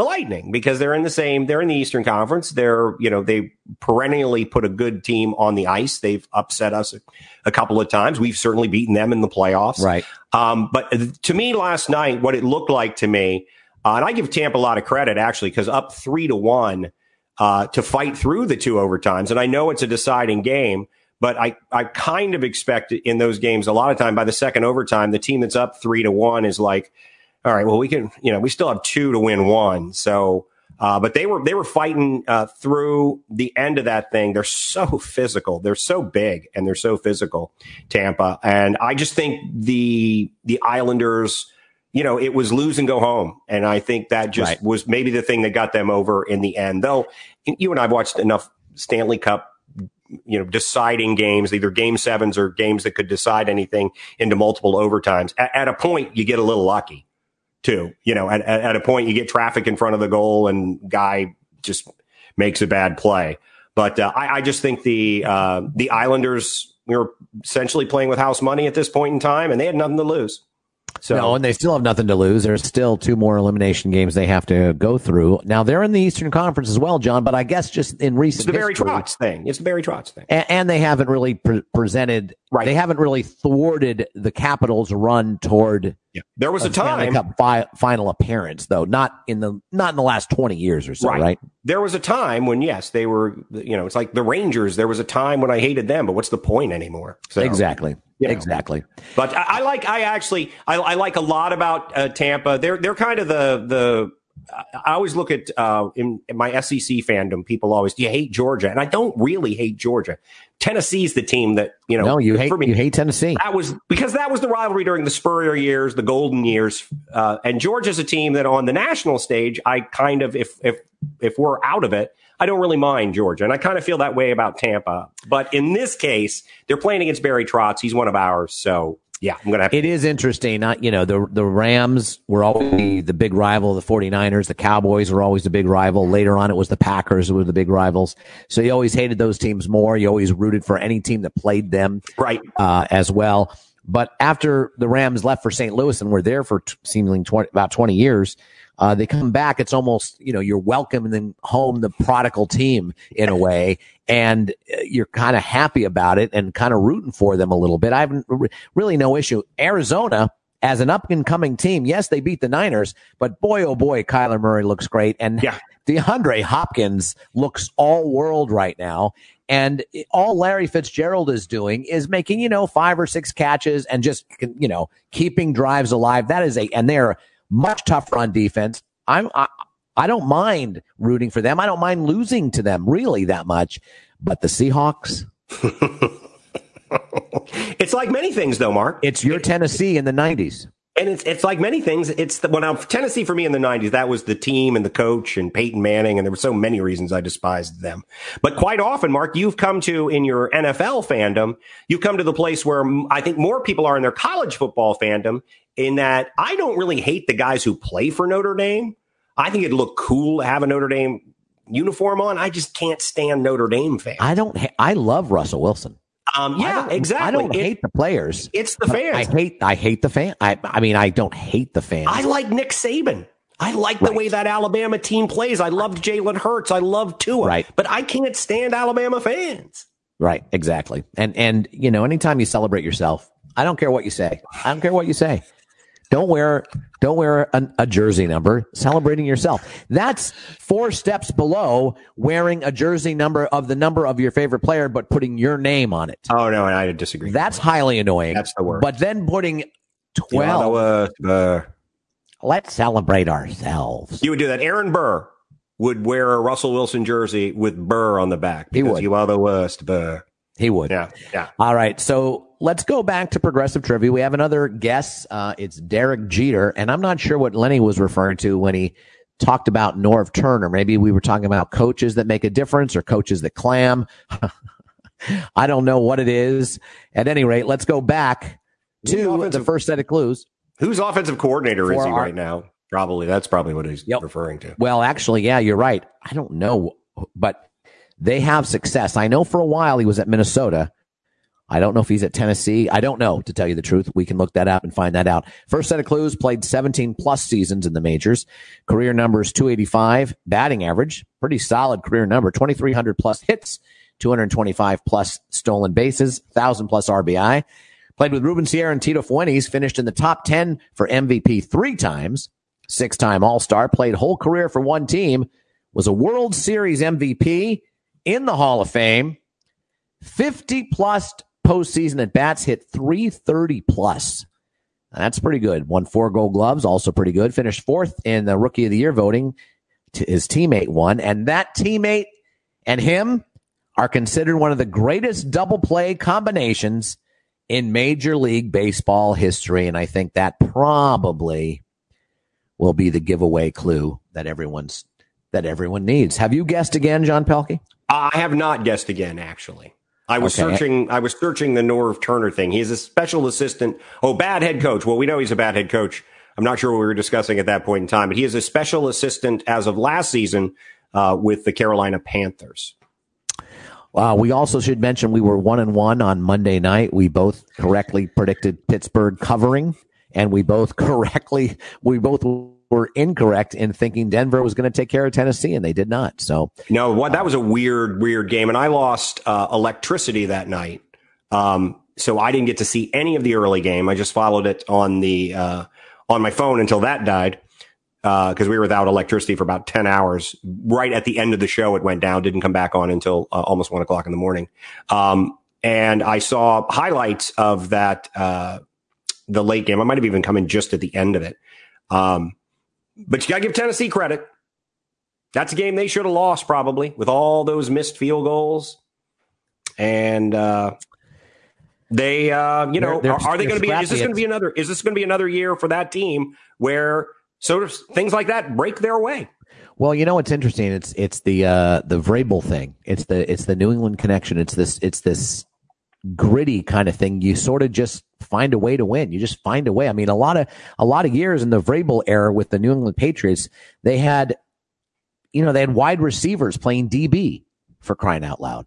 the Lightning because they're in the same. They're in the Eastern Conference. They're you know they perennially put a good team on the ice. They've upset us a, a couple of times. We've certainly beaten them in the playoffs. Right. Um, but to me, last night, what it looked like to me, uh, and I give Tampa a lot of credit actually because up three to one uh, to fight through the two overtimes, and I know it's a deciding game. But I, I kind of expect in those games a lot of time by the second overtime, the team that's up three to one is like, all right, well, we can, you know, we still have two to win one. So, uh, but they were they were fighting uh, through the end of that thing. They're so physical. They're so big and they're so physical, Tampa. And I just think the the Islanders, you know, it was lose and go home. And I think that just Right. was maybe the thing that got them over in the end. Though you and I've watched enough Stanley Cup you know, deciding games, either game sevens or games that could decide anything into multiple overtimes. At, at a point, you get a little lucky too. You know, at, at, a point, you get traffic in front of the goal and guy just makes a bad play. But uh, I, I just think the uh, the Islanders we were essentially playing with house money at this point in time, and they had nothing to lose. So No, and they still have nothing to lose. There's still two more elimination games they have to go through. Now they're in the Eastern Conference as well, John. But I guess just in recent it's the Barry history, Trotz thing. It's the Barry Trotz thing. and, and they haven't really pre- presented. Right. They haven't really thwarted the Capitals' run toward Yeah. There was a Stanley time. Cup fi- final appearance, though not in the not in the last twenty years or so, Right. right? There was a time when yes, they were. You know, it's like the Rangers. There was a time when I hated them, but what's the point anymore? So, Exactly, you know. exactly. But I, I like. I actually. I, I like a lot about uh, Tampa. They're they're kind of the the. I always look at uh, in, in my SEC fandom. People always, do you hate Georgia? And I don't really hate Georgia. Tennessee's the team that you know. No, you hate for me, you hate Tennessee. that was because that was the rivalry during the Spurrier years, the golden years, uh, and Georgia's a team that on the national stage, I kind of if if if we're out of it, I don't really mind Georgia, and I kind of feel that way about Tampa. But in this case, they're playing against Barry Trotz. He's one of ours, so yeah, I'm gonna have. It is interesting. Not, you know, the the Rams were always the, big rival of the 49ers. The Cowboys were always the big rival. Later on, it was the Packers who were the big rivals. So you always hated those teams more. You always rooted for any team that played them right. uh, as well. But after the Rams left for St. Louis and were there for t- seemingly 20, about 20 years, uh, they come back. It's almost, you know, you're welcoming home the prodigal team in a way, and uh, you're kind of happy about it and kind of rooting for them a little bit. I have really no issue. Arizona, as an up and coming team, yes, they beat the Niners, but boy, oh boy, Kyler Murray looks great. And Yeah. DeAndre Hopkins looks all world right now. And all Larry Fitzgerald is doing is making, you know, five or six catches and just, you know, keeping drives alive. That is a, and they're much tougher on defense. I'm, I, I don't mind rooting for them. I don't mind losing to them really that much. But the Seahawks, It's like many things, though, Mark. it's your Tennessee in the 90s. And it's it's like many things. It's the, when I Tennessee for me in the '90s. That was the team and the coach and Peyton Manning, and there were so many reasons I despised them. But quite often, Mark, you've come to in your NFL fandom, you've come to the place where I think more people are in their college football fandom. In that, I don't really hate the guys who play for Notre Dame. I think it'd look cool to have a Notre Dame uniform on. I just can't stand Notre Dame fans. I don't, ha- I love Russell Wilson. Um, yeah, don't- exactly. I don't It- hate the players. it's the fans. I hate, I hate the fan. I, I mean, I don't hate the fans. I like Nick Saban. I like the Right. way that Alabama team plays. I loved Jalen Hurts. I love Tua. Right. But I can't stand Alabama fans. Right, exactly. And and you know, anytime you celebrate yourself, I don't care what you say. I don't care what you say. Don't wear don't wear a, a jersey number. Celebrating yourself. That's four steps below wearing a jersey number of the number of your favorite player, but putting your name on it. Oh no, I disagree. That's highly annoying. That's the word. But then putting twelve. know, uh, let's celebrate ourselves. you would do that. Aaron Burr would wear a Russell Wilson jersey with Burr on the back. He because would. You are the worst, Burr. He would. Yeah, yeah. All right, so let's go back to progressive trivia. We have another guest. Uh, it's Derek Jeter, and I'm not sure what Lenny was referring to when he talked about Norv Turner. Maybe we were talking about coaches that make a difference or coaches that clam. I don't know what it is. At any rate, let's go back to the first set of clues. Whose offensive coordinator is he our- right now? Probably. That's probably what he's Yep. referring to. Well, actually, yeah, you're right. I don't know, but they have success. I know for a while he was at Minnesota. I don't know if he's at Tennessee. I don't know, to tell you the truth. We can look that up and find that out. First set of clues played 17 plus seasons in the majors. Career numbers 285, batting average, pretty solid career number, 2,300 plus hits, 225 plus stolen bases, 1,000 plus RBI. Played with Ruben Sierra and Tito Fuentes, finished in the top 10 for MVP three times, six time All Star, played whole career for one team, was a World Series MVP in the Hall of Fame, 50 plus postseason at bats, hit 330 plus. That's pretty good. Won four gold gloves, also pretty good. Finished fourth in the rookie of the year voting. To his teammate won, and that teammate and him are considered one of the greatest double play combinations in Major League Baseball history. And I think that probably will be the giveaway clue that everyone's that everyone needs. Have you guessed again, John Pelkey? I have not guessed again, actually. I was okay. searching. I was searching the Norv Turner thing. He's a special assistant. Oh, bad head coach. Well, we know he's a bad head coach. I'm not sure what we were discussing at that point in time, but he is a special assistant as of last season uh, with the Carolina Panthers. Uh, we also should mention we were one and one on Monday night. We both correctly predicted Pittsburgh covering, and we both correctly we both were incorrect in thinking Denver was going to take care of Tennessee, and they did not. So no, what that was a weird, weird game, and I lost uh, electricity that night, um, so I didn't get to see any of the early game. I just followed it on the uh, on my phone until that died because uh, we were without electricity for about ten hours. Right at the end of the show, it went down, didn't come back on until uh, almost one o'clock in the morning. Um, and I saw highlights of that uh, the late game. I might have even come in just at the end of it. Um, but you got to give Tennessee credit. That's a game they should have lost probably with all those missed field goals. And uh, they, uh, you know, they're, they're, are, they going to be? Is this going to be another? Is this going to be another year for that team where sort of things like that break their way? Well, you know what's interesting? It's it's the uh, the Vrabel thing. It's the it's the New England connection. It's this it's this gritty kind of thing. You sort of just find a way to win. You just find a way. I mean, a lot of a lot of years in the Vrabel era with the New England Patriots, they had, you know, they had wide receivers playing DB for crying out loud.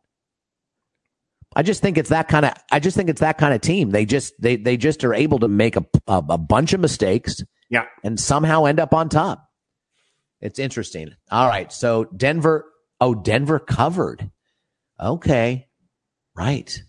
I just think it's that kind of. I just think it's that kind of team. They just they they just are able to make a a, a bunch of mistakes, yeah, and somehow end up on top. It's interesting. All right, so Denver. Oh, Denver covered. Okay, right.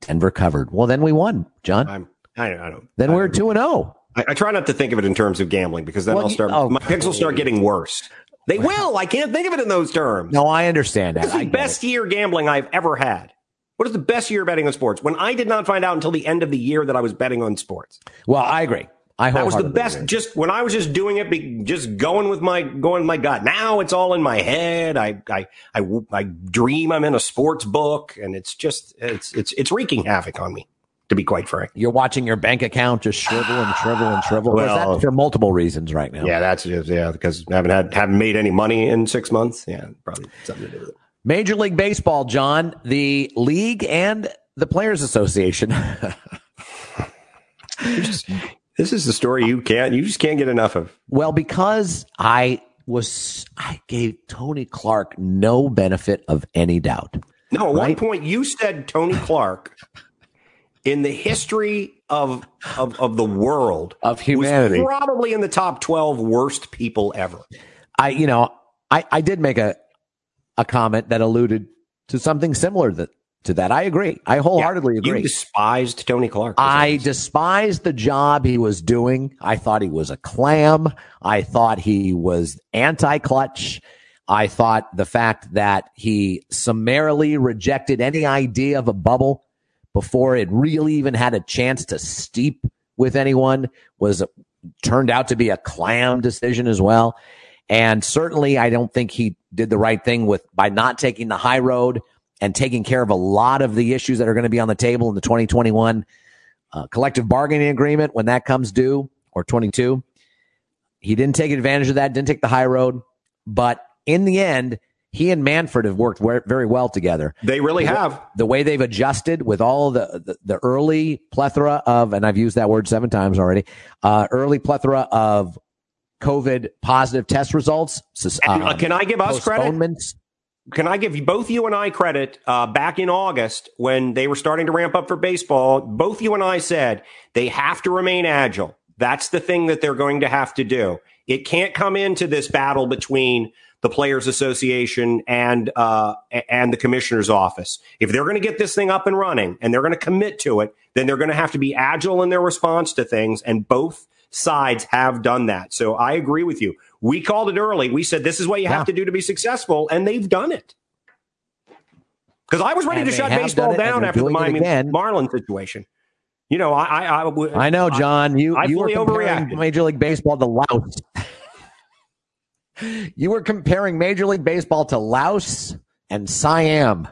Denver covered. Well, then we won, John. I'm, I. I don't then I we're two and zero. Oh. I, I, try not to think of it in terms of gambling because then well, I'll start. Oh, my picks will start getting worse. They will. I can't think of it in those terms. No, I understand that. This is the best it. year gambling I've ever had. What is the best year betting on sports? When I did not find out until the end of the year that I was betting on sports. Well, I agree. I that was the best. Agree. Just when I was just doing it, just going with my going with my gut. Now it's all in my head. I I I, I dream I'm in a sports book, and it's just it's it's it's wreaking havoc on me to be quite frank. You're watching your bank account just shrivel and shrivel and shrivel. Well, that's for multiple reasons right now. Yeah, that's just, yeah, because I haven't had haven't made any money in six months. Yeah, probably something to do with it. Major League Baseball, John, the league and the Players Association. just, this is the story you can't you just can't get enough of. Well, because I was I gave Tony Clark no benefit of any doubt. No, at right? one point you said Tony Clark in the history of of, of the world of humanity probably in the top 12 worst people ever i you know i i did make a a comment that alluded to something similar that to that. I agree. I wholeheartedly yeah, agree. you despised tony clark i despised the job he was doing. I thought he was a clam. I thought he was anti-clutch. I thought the fact that he summarily rejected any idea of a bubble before it really even had a chance to steep with anyone was turned out to be a clam decision as well. And certainly I don't think he did the right thing with by not taking the high road and taking care of a lot of the issues that are going to be on the table in the 2021 uh, collective bargaining agreement when that comes due or 22. He didn't take advantage of that, didn't take the high road, but in the end, he and Manfred have worked very well together. They really the, have. The way they've adjusted with all the, the, the, early plethora of, and I've used that word seven times already, uh, early plethora of COVID positive test results. Uh, can I give us credit? Can I give both you and I credit uh, back in August when they were starting to ramp up for baseball? Both you and I said they have to remain agile. That's the thing that they're going to have to do. It can't come into this battle between the Players Association and uh, and the Commissioner's Office. If they're going to get this thing up and running and they're going to commit to it, then they're going to have to be agile in their response to things. And both sides have done that. So I agree with you. We called it early. We said this is what you yeah. have to do to be successful, and they've done it. Because I was ready and to shut baseball down after the Miami Marlin situation. You know, I, I, I, I know, John. You, I, you were comparing Major League Baseball to Laos. you were comparing Major League Baseball to Laos and Siam.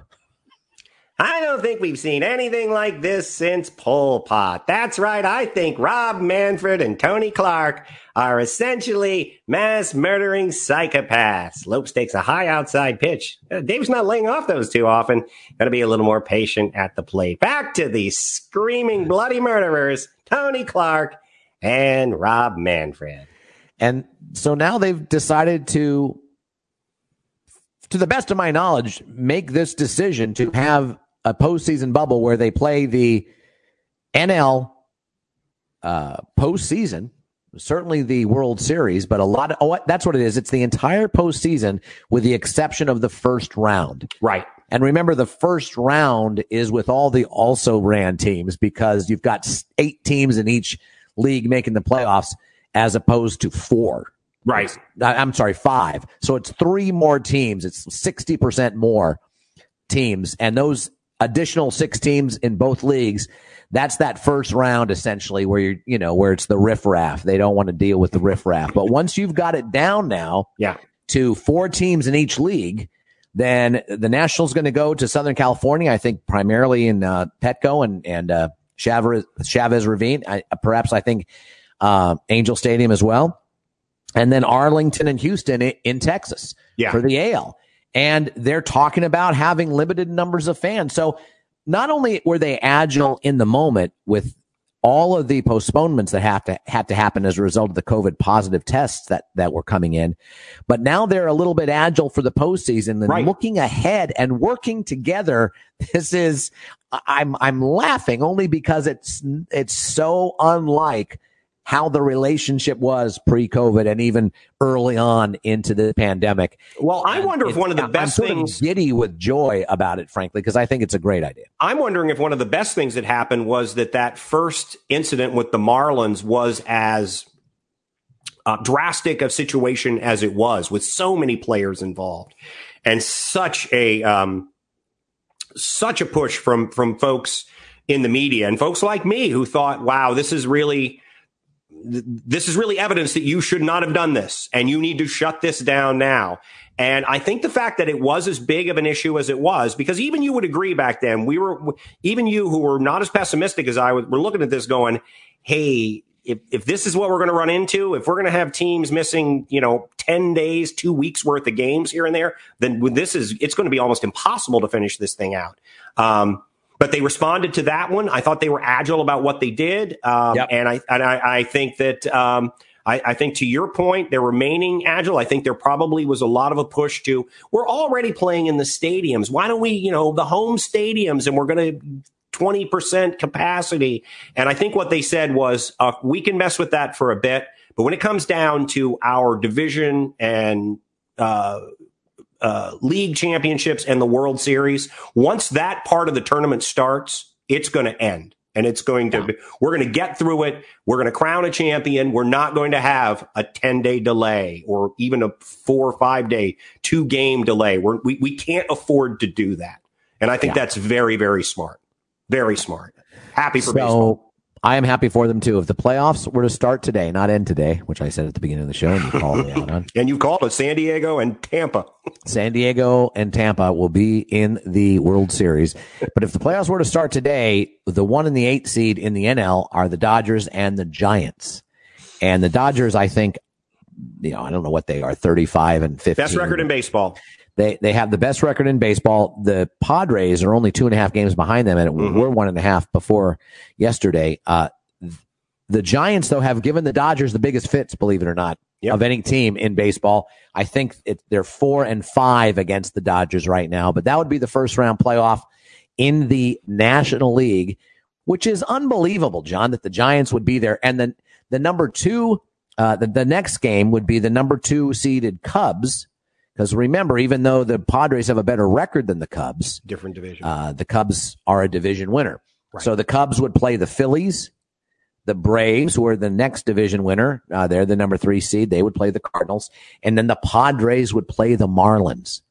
I don't think we've seen anything like this since Pol Pot. That's right. I think Rob Manfred and Tony Clark are essentially mass murdering psychopaths. Lopes takes a high outside pitch. Uh, Dave's not laying off those too often. Got to be a little more patient at the plate. Back to the screaming bloody murderers, Tony Clark and Rob Manfred. And so now they've decided to to the best of my knowledge, make this decision to have a postseason bubble where they play the NL uh, postseason, certainly the World Series, but a lot of, oh, that's what it is. It's the entire postseason with the exception of the first round. Right. And remember, the first round is with all the also ran teams because you've got eight teams in each league making the playoffs as opposed to four. Right. I'm sorry, five. So it's three more teams. It's 60% more teams. And those additional six teams in both leagues. That's that first round essentially where you're, you know, where it's the riffraff. They don't want to deal with the riffraff. But once you've got it down now yeah. to four teams in each league, then the Nationals going to go to Southern California, I think primarily in uh, Petco and, and uh, Chavez, Chavez Ravine. I, perhaps I think uh, Angel Stadium as well. And then Arlington and Houston in, in Texas yeah. for the AL and they're talking about having limited numbers of fans. So not only were they agile in the moment with all of the postponements that have to had to happen as a result of the COVID positive tests that that were coming in, but now they're a little bit agile for the postseason and right. looking ahead and working together. This is I'm I'm laughing only because it's it's so unlike how the relationship was pre-COVID and even early on into the pandemic. Well, I and wonder if one of the best I'm things giddy with joy about it, frankly, because I think it's a great idea. I'm wondering if one of the best things that happened was that that first incident with the Marlins was as uh, drastic of situation as it was, with so many players involved, and such a um, such a push from from folks in the media and folks like me who thought, "Wow, this is really." This is really evidence that you should not have done this and you need to shut this down now. And I think the fact that it was as big of an issue as it was, because even you would agree back then, we were, even you who were not as pessimistic as I was, were looking at this going, Hey, if, if this is what we're going to run into, if we're going to have teams missing, you know, 10 days, two weeks worth of games here and there, then this is, it's going to be almost impossible to finish this thing out. Um, but they responded to that one. I thought they were agile about what they did, um, yep. and I and I, I think that um, I, I, think to your point, they're remaining agile. I think there probably was a lot of a push to we're already playing in the stadiums. Why don't we, you know, the home stadiums, and we're going to 20% capacity. And I think what they said was uh, we can mess with that for a bit, but when it comes down to our division and uh, uh, league championships and the World Series. Once that part of the tournament starts, it's going to end. And it's going to, be, we're going to get through it. We're going to crown a champion. We're not going to have a 10 day delay or even a four or five day, two game delay. We're, we, we can't afford to do that. And I think yeah. that's very, very smart. Very smart. Happy for so, baseball. I am happy for them too. If the playoffs were to start today, not end today, which I said at the beginning of the show, and you called me out on, and you called it San Diego and Tampa. San Diego and Tampa will be in the World Series. But if the playoffs were to start today, the one and the eight seed in the NL are the Dodgers and the Giants. And the Dodgers, I think, you know, I don't know what they are, 35 and 15. Best record in baseball. They they have the best record in baseball. The Padres are only two and a half games behind them, and mm-hmm. we're one and a half before yesterday. Uh, the Giants, though, have given the Dodgers the biggest fits, believe it or not, yep. of any team in baseball. I think it, they're four and five against the Dodgers right now, but that would be the first round playoff in the National League, which is unbelievable, John, that the Giants would be there. And then the number two, uh, the, the next game would be the number two seeded Cubs. Because remember, even though the Padres have a better record than the Cubs, different division, uh, the Cubs are a division winner. Right. So the Cubs would play the Phillies, the Braves, were the next division winner. Uh, they're the number three seed. They would play the Cardinals, and then the Padres would play the Marlins.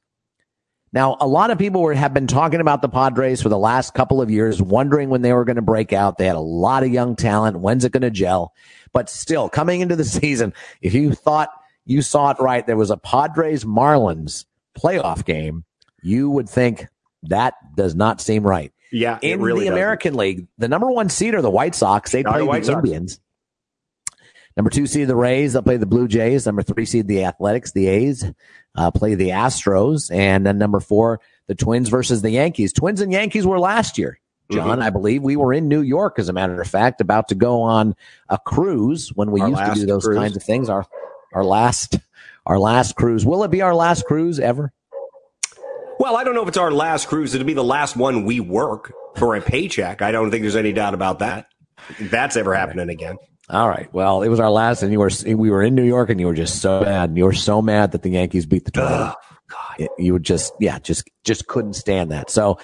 Now, a lot of people were, have been talking about the Padres for the last couple of years, wondering when they were going to break out. They had a lot of young talent. When's it going to gel? But still, coming into the season, if you thought you saw it right, there was a Padres Marlins playoff game, you would think that does not seem right. Yeah, in really the doesn't. American League, the number one seed are the White Sox. They play the, the Indians. Number two seed the Rays. They'll play the Blue Jays. Number three seed the Athletics. The A's uh, play the Astros, and then number four the Twins versus the Yankees. Twins and Yankees were last year. John, mm-hmm. I believe we were in New York, as a matter of fact, about to go on a cruise when we our used to do those cruise. kinds of things. Our our last our last cruise. Will it be our last cruise ever? Well, I don't know if it's our last cruise. It'll be the last one we work for a paycheck. I don't think there's any doubt about that. That's ever happening again. All right. Well, it was our last, and you were we were in New York, and you were just so mad. And you were so mad that the Yankees beat the Twins. Oh, God. You would just, yeah, just just couldn't stand that. So,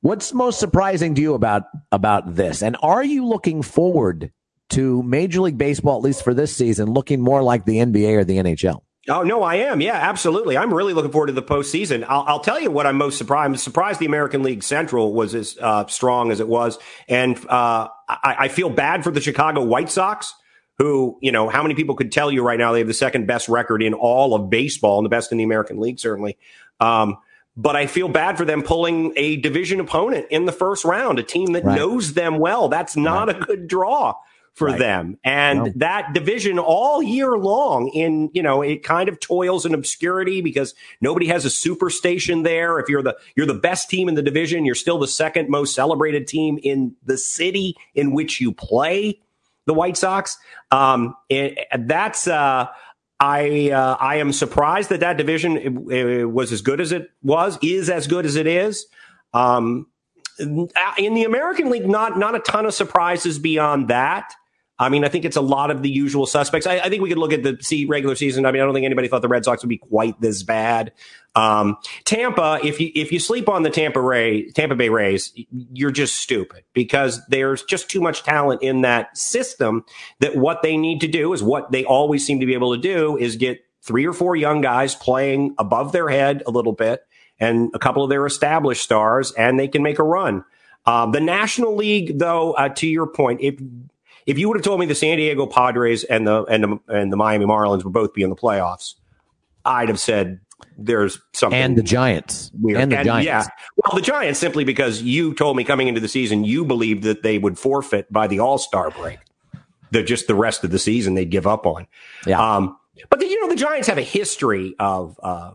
what's most surprising to you about about this? And are you looking forward to Major League Baseball, at least for this season, looking more like the NBA or the NHL? Oh no, I am. Yeah, absolutely. I'm really looking forward to the postseason. I'll, I'll tell you what I'm most surprised. I'm surprised the American League Central was as uh, strong as it was, and uh, I, I, feel bad for the Chicago White Sox, who you know how many people could tell you right now they have the second best record in all of baseball and the best in the American League certainly. Um, but I feel bad for them pulling a division opponent in the first round, a team that right. knows them well. That's not right. a good draw for right. them. And no. that division all year long in, you know, it kind of toils in obscurity because nobody has a superstation there. If you're the, you're the best team in the division, you're still the second most celebrated team in the city in which you play the White Sox. Um, it, that's, uh, I uh, I am surprised that that division it, it was as good as it was, is as good as it is. Um, in the American League, not not a ton of surprises beyond that. I mean, I think it's a lot of the usual suspects. I, I think we could look at the see, regular season. I mean, I don't think anybody thought the Red Sox would be quite this bad. Um, Tampa, if you if you sleep on the Tampa Ray Tampa Bay Rays, you're just stupid because there's just too much talent in that system. That what they need to do is what they always seem to be able to do is get three or four young guys playing above their head a little bit and a couple of their established stars, and they can make a run. Um, the National League, though, uh, to your point, if if you would have told me the San Diego Padres and the and the and the Miami Marlins would both be in the playoffs, I'd have said there's something. And the Giants. Weird. And the and, Giants. Yeah. Well, the Giants simply because you told me coming into the season you believed that they would forfeit by the All Star break. That just the rest of the season they'd give up on. Yeah. Um, but the, you know the Giants have a history of uh,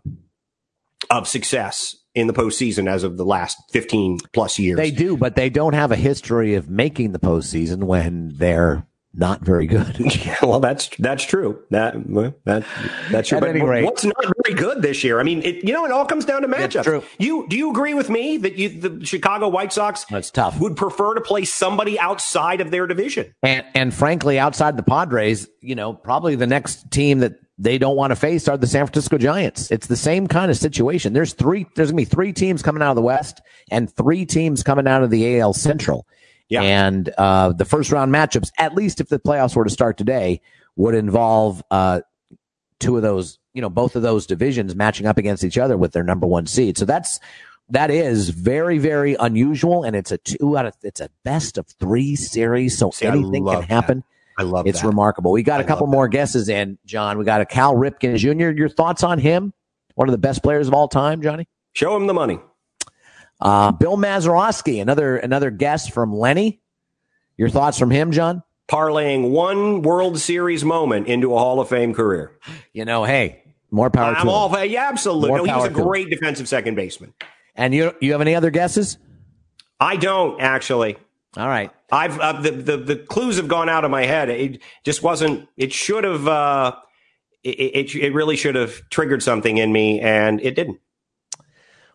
of success in the postseason as of the last 15 plus years. They do, but they don't have a history of making the postseason when they're not very good. yeah, well, that's that's true. That that that's true. At but any rate, what's not very good this year? I mean, it, you know, it all comes down to matchups. True. You do you agree with me that you, the Chicago White Sox that's tough would prefer to play somebody outside of their division? And and frankly, outside the Padres, you know, probably the next team that they don't want to face are the San Francisco Giants. It's the same kind of situation. There's three, there's gonna be three teams coming out of the West and three teams coming out of the AL Central. Yeah. And uh, the first round matchups, at least if the playoffs were to start today, would involve uh, two of those, you know, both of those divisions matching up against each other with their number one seed. So that's that is very, very unusual, and it's a two out of it's a best of three series, so See, anything can happen. That. I love it. it's that. remarkable. We got a couple more guesses in, John. We got a Cal Ripken Jr. Your thoughts on him? One of the best players of all time, Johnny. Show him the money. Uh, Bill Mazeroski, another another guest from Lenny. Your thoughts from him, John? Parlaying one World Series moment into a Hall of Fame career. You know, hey, more power I'm to all, him. Yeah, absolutely. No, he was a great defensive second baseman. And you you have any other guesses? I don't actually. All right. I've uh, the, the the clues have gone out of my head. It just wasn't. It should have. Uh, it, it really should have triggered something in me, and it didn't.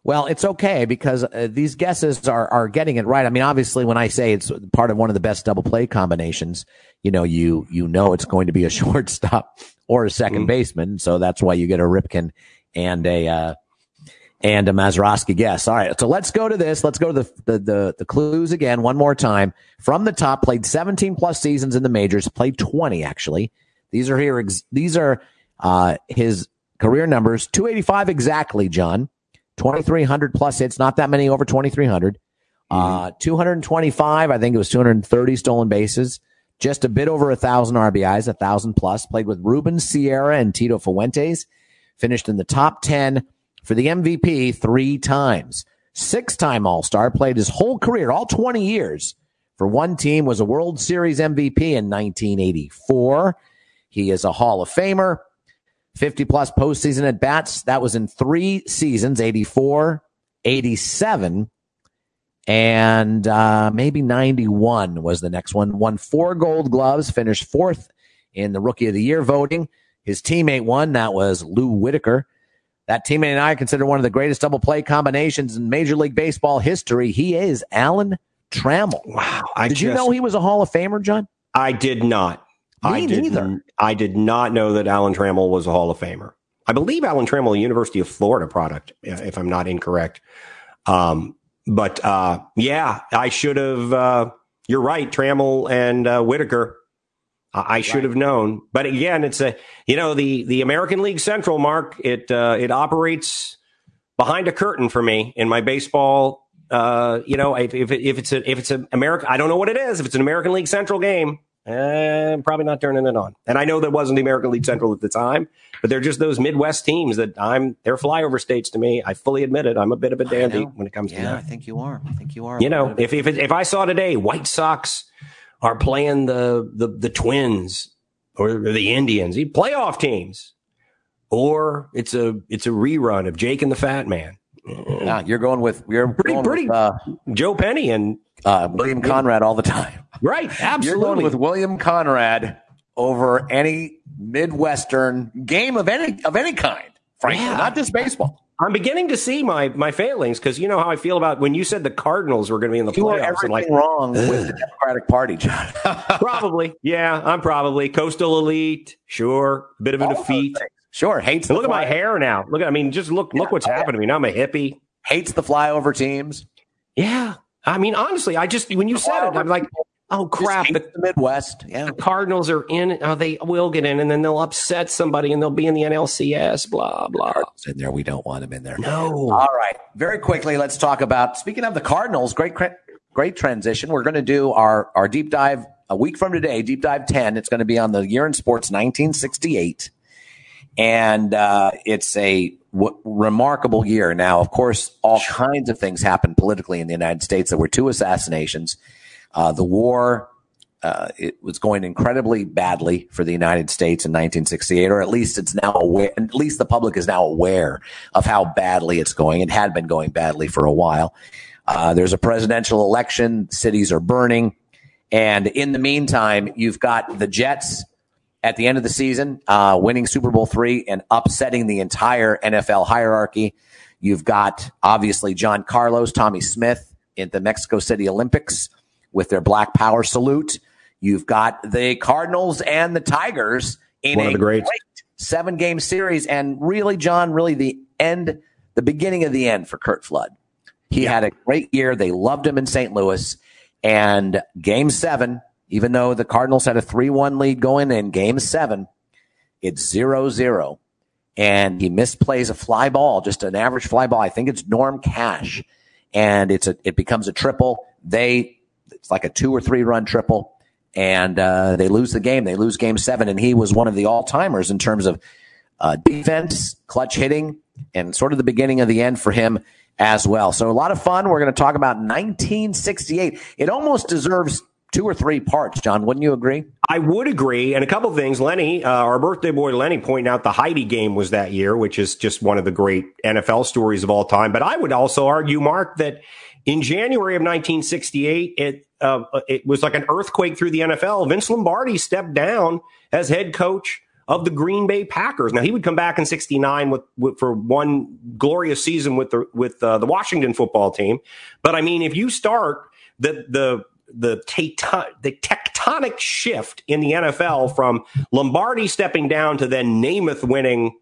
Well, it's okay because uh, these guesses are are getting it right. I mean, obviously, when I say it's part of one of the best double play combinations, you know, you you know it's going to be a shortstop or a 2nd mm-hmm. baseman, so that's why you get a Ripken and a uh, and a Mazeroski guess. All right, so let's go to this. Let's go to the, the the the clues again one more time. From the top, played 17 plus seasons in the majors, played 20 actually. These are here. These are uh, his career numbers 285 exactly, John. 2,300 plus hits, not that many over 2,300. Uh, mm-hmm. 225, I think it was 230 stolen bases, just a bit over a thousand RBIs, a thousand plus. Played with Ruben Sierra and Tito Fuentes. Finished in the top 10 for the MVP three times. Six time All Star, played his whole career, all 20 years for one team, was a World Series MVP in 1984. He is a Hall of Famer. 50 plus postseason at bats. That was in three seasons 84, 87, and uh, maybe 91 was the next one. Won four gold gloves, finished fourth in the Rookie of the Year voting. His teammate won. That was Lou Whitaker. That teammate and I consider one of the greatest double play combinations in Major League Baseball history. He is Alan Trammell. Wow. I did just, you know he was a Hall of Famer, John? I did not. Me I did, neither. I did not know that Alan Trammell was a Hall of Famer. I believe Alan Trammell, a University of Florida product, if I'm not incorrect. Um, but uh, yeah, I should have. Uh, you're right, Trammell and uh, Whitaker. I, should right. have known. But again, it's a you know the the American League Central mark. It uh, it operates behind a curtain for me in my baseball. Uh, you know, if if, if it's a if it's an American, I don't know what it is. If it's an American League Central game, I'm eh, probably not turning it on. And I know that wasn't the American League Central at the time, but they're just those Midwest teams that I'm, they're flyover states to me. I fully admit it. I'm a bit of a dandy when it comes yeah, to that. I think you are. I think you are. You know, if, if, if I saw today White Sox are playing the, the, the Twins or the Indians, playoff teams, or it's a, it's a rerun of Jake and the Fat Man. Yeah, you're going with you're pretty pretty with, uh, Joe Penny and uh, William Conrad all the time. Right, absolutely. You're going with William Conrad over any Midwestern game of any of any kind, frankly, yeah. not just baseball. I'm beginning to see my my failings because you know how I feel about when you said the Cardinals were going to be in the you playoffs. Everything like wrong ugh. with the Democratic Party, John. probably, yeah. I'm probably coastal elite. Sure, a bit of a all defeat. Sure, hates. Look at my hair now. Look at. I mean, just look. Look what's happened to me now. I'm a hippie. Hates the flyover teams. Yeah, I mean, honestly, I just when you said it, I'm like, oh crap, the, the, Midwest. Yeah, the Cardinals are in. Oh, they will get in, and then they'll upset somebody, and they'll be in the NLCS. Blah blah. Cardinals in there, we don't want them in there. No. All right, very quickly, let's talk about. Speaking of the Cardinals, great, great transition. We're going to do our our deep dive a week from today. Deep dive ten. It's going to be on the year in sports 1968 and uh, it's a w- remarkable year. Now, of course, all kinds of things happened politically in the United States. There were two assassinations. Uh, the war uh, it was going incredibly badly for the United States in 1968, or at least it's now aware. At least the public is now aware of how badly it's going. It had been going badly for a while. Uh, there's a presidential election. Cities are burning. And in the meantime, you've got the Jets at the end of the season, uh, winning Super Bowl three and upsetting the entire NFL hierarchy. You've got obviously John Carlos, Tommie Smith in the Mexico City Olympics with their Black Power salute. You've got the Cardinals and the Tigers in One a great seven game series. And really, John, really the end, the beginning of the end for Curt Flood. He yeah. had a great year. They loved him in St. Louis. And game seven, even though the Cardinals had a 3 1 lead going in game seven, it's 0 0. And he misplays a fly ball, just an average fly ball. I think it's Norm Cash. And it's a, it becomes a triple. They, it's like a two or three run triple. And uh, they lose the game. They lose game seven. And he was one of the all timers in terms of uh, defense, clutch hitting, and sort of the beginning of the end for him as well. So a lot of fun. We're going to talk about 1968. It almost deserves two or three parts, John. Wouldn't you agree? I would agree. And a couple of things. Lenny, uh, our birthday boy Lenny, pointing out the Heidi game was that year, which is just one of the great NFL stories of all time. But I would also argue, Mark, that in January of 1968, it uh, it was like an earthquake through the NFL. Vince Lombardi stepped down as head coach of the Green Bay Packers. Now he would come back in '69 with, with, for one glorious season with the with uh, the Washington football team. But I mean, if you start the the the, the tectonic shift in the NFL from Lombardi stepping down to then Namath winning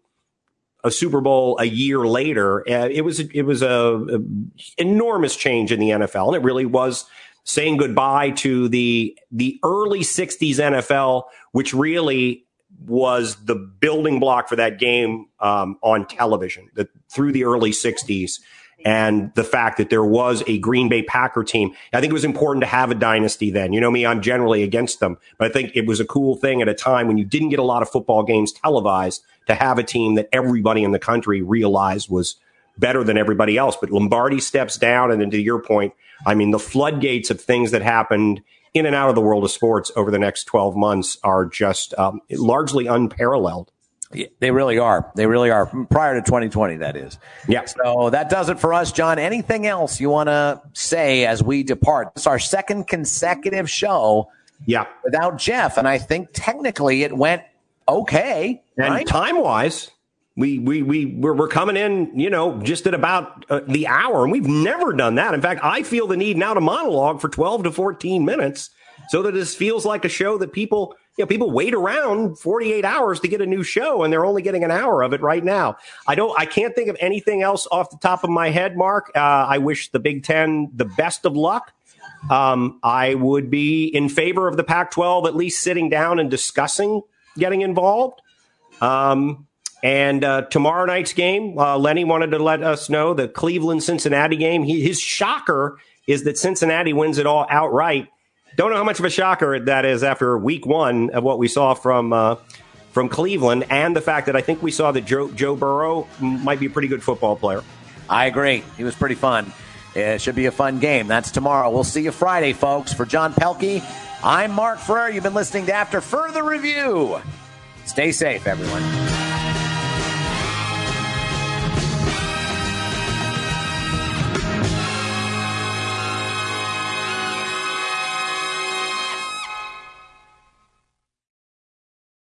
a Super Bowl a year later, uh, it was it was a, a enormous change in the NFL, and it really was saying goodbye to the the early 60s NFL, which really was the building block for that game um, on television the, through the early 60s. And the fact that there was a Green Bay Packer team. I think it was important to have a dynasty then. You know me, I'm generally against them, but I think it was a cool thing at a time when you didn't get a lot of football games televised to have a team that everybody in the country realized was better than everybody else. But Lombardi steps down. And then to your point, I mean, the floodgates of things that happened in and out of the world of sports over the next 12 months are just um, largely unparalleled. Yeah, they really are. They really are. Prior to 2020, that is. Yeah. So that does it for us, John. Anything else you want to say as we depart? It's our second consecutive show. Yeah. Without Jeff, and I think technically it went okay. And right? time wise, we we we we're, we're coming in, you know, just at about uh, the hour, and we've never done that. In fact, I feel the need now to monologue for twelve to fourteen minutes, so that this feels like a show that people, you know, people wait around forty eight hours to get a new show, and they're only getting an hour of it right now. I don't, I can't think of anything else off the top of my head, Mark. Uh, I wish the Big Ten the best of luck. Um, I would be in favor of the Pac twelve at least sitting down and discussing getting involved. Um, and uh, tomorrow night's game, uh, Lenny wanted to let us know the Cleveland Cincinnati game. He, his shocker is that Cincinnati wins it all outright. Don't know how much of a shocker that is after week one of what we saw from uh, from Cleveland, and the fact that I think we saw that Joe, Joe Burrow might be a pretty good football player. I agree. He was pretty fun. It should be a fun game. That's tomorrow. We'll see you Friday, folks. For John Pelkey, I'm Mark Ferrer. You've been listening to After Further Review. Stay safe, everyone.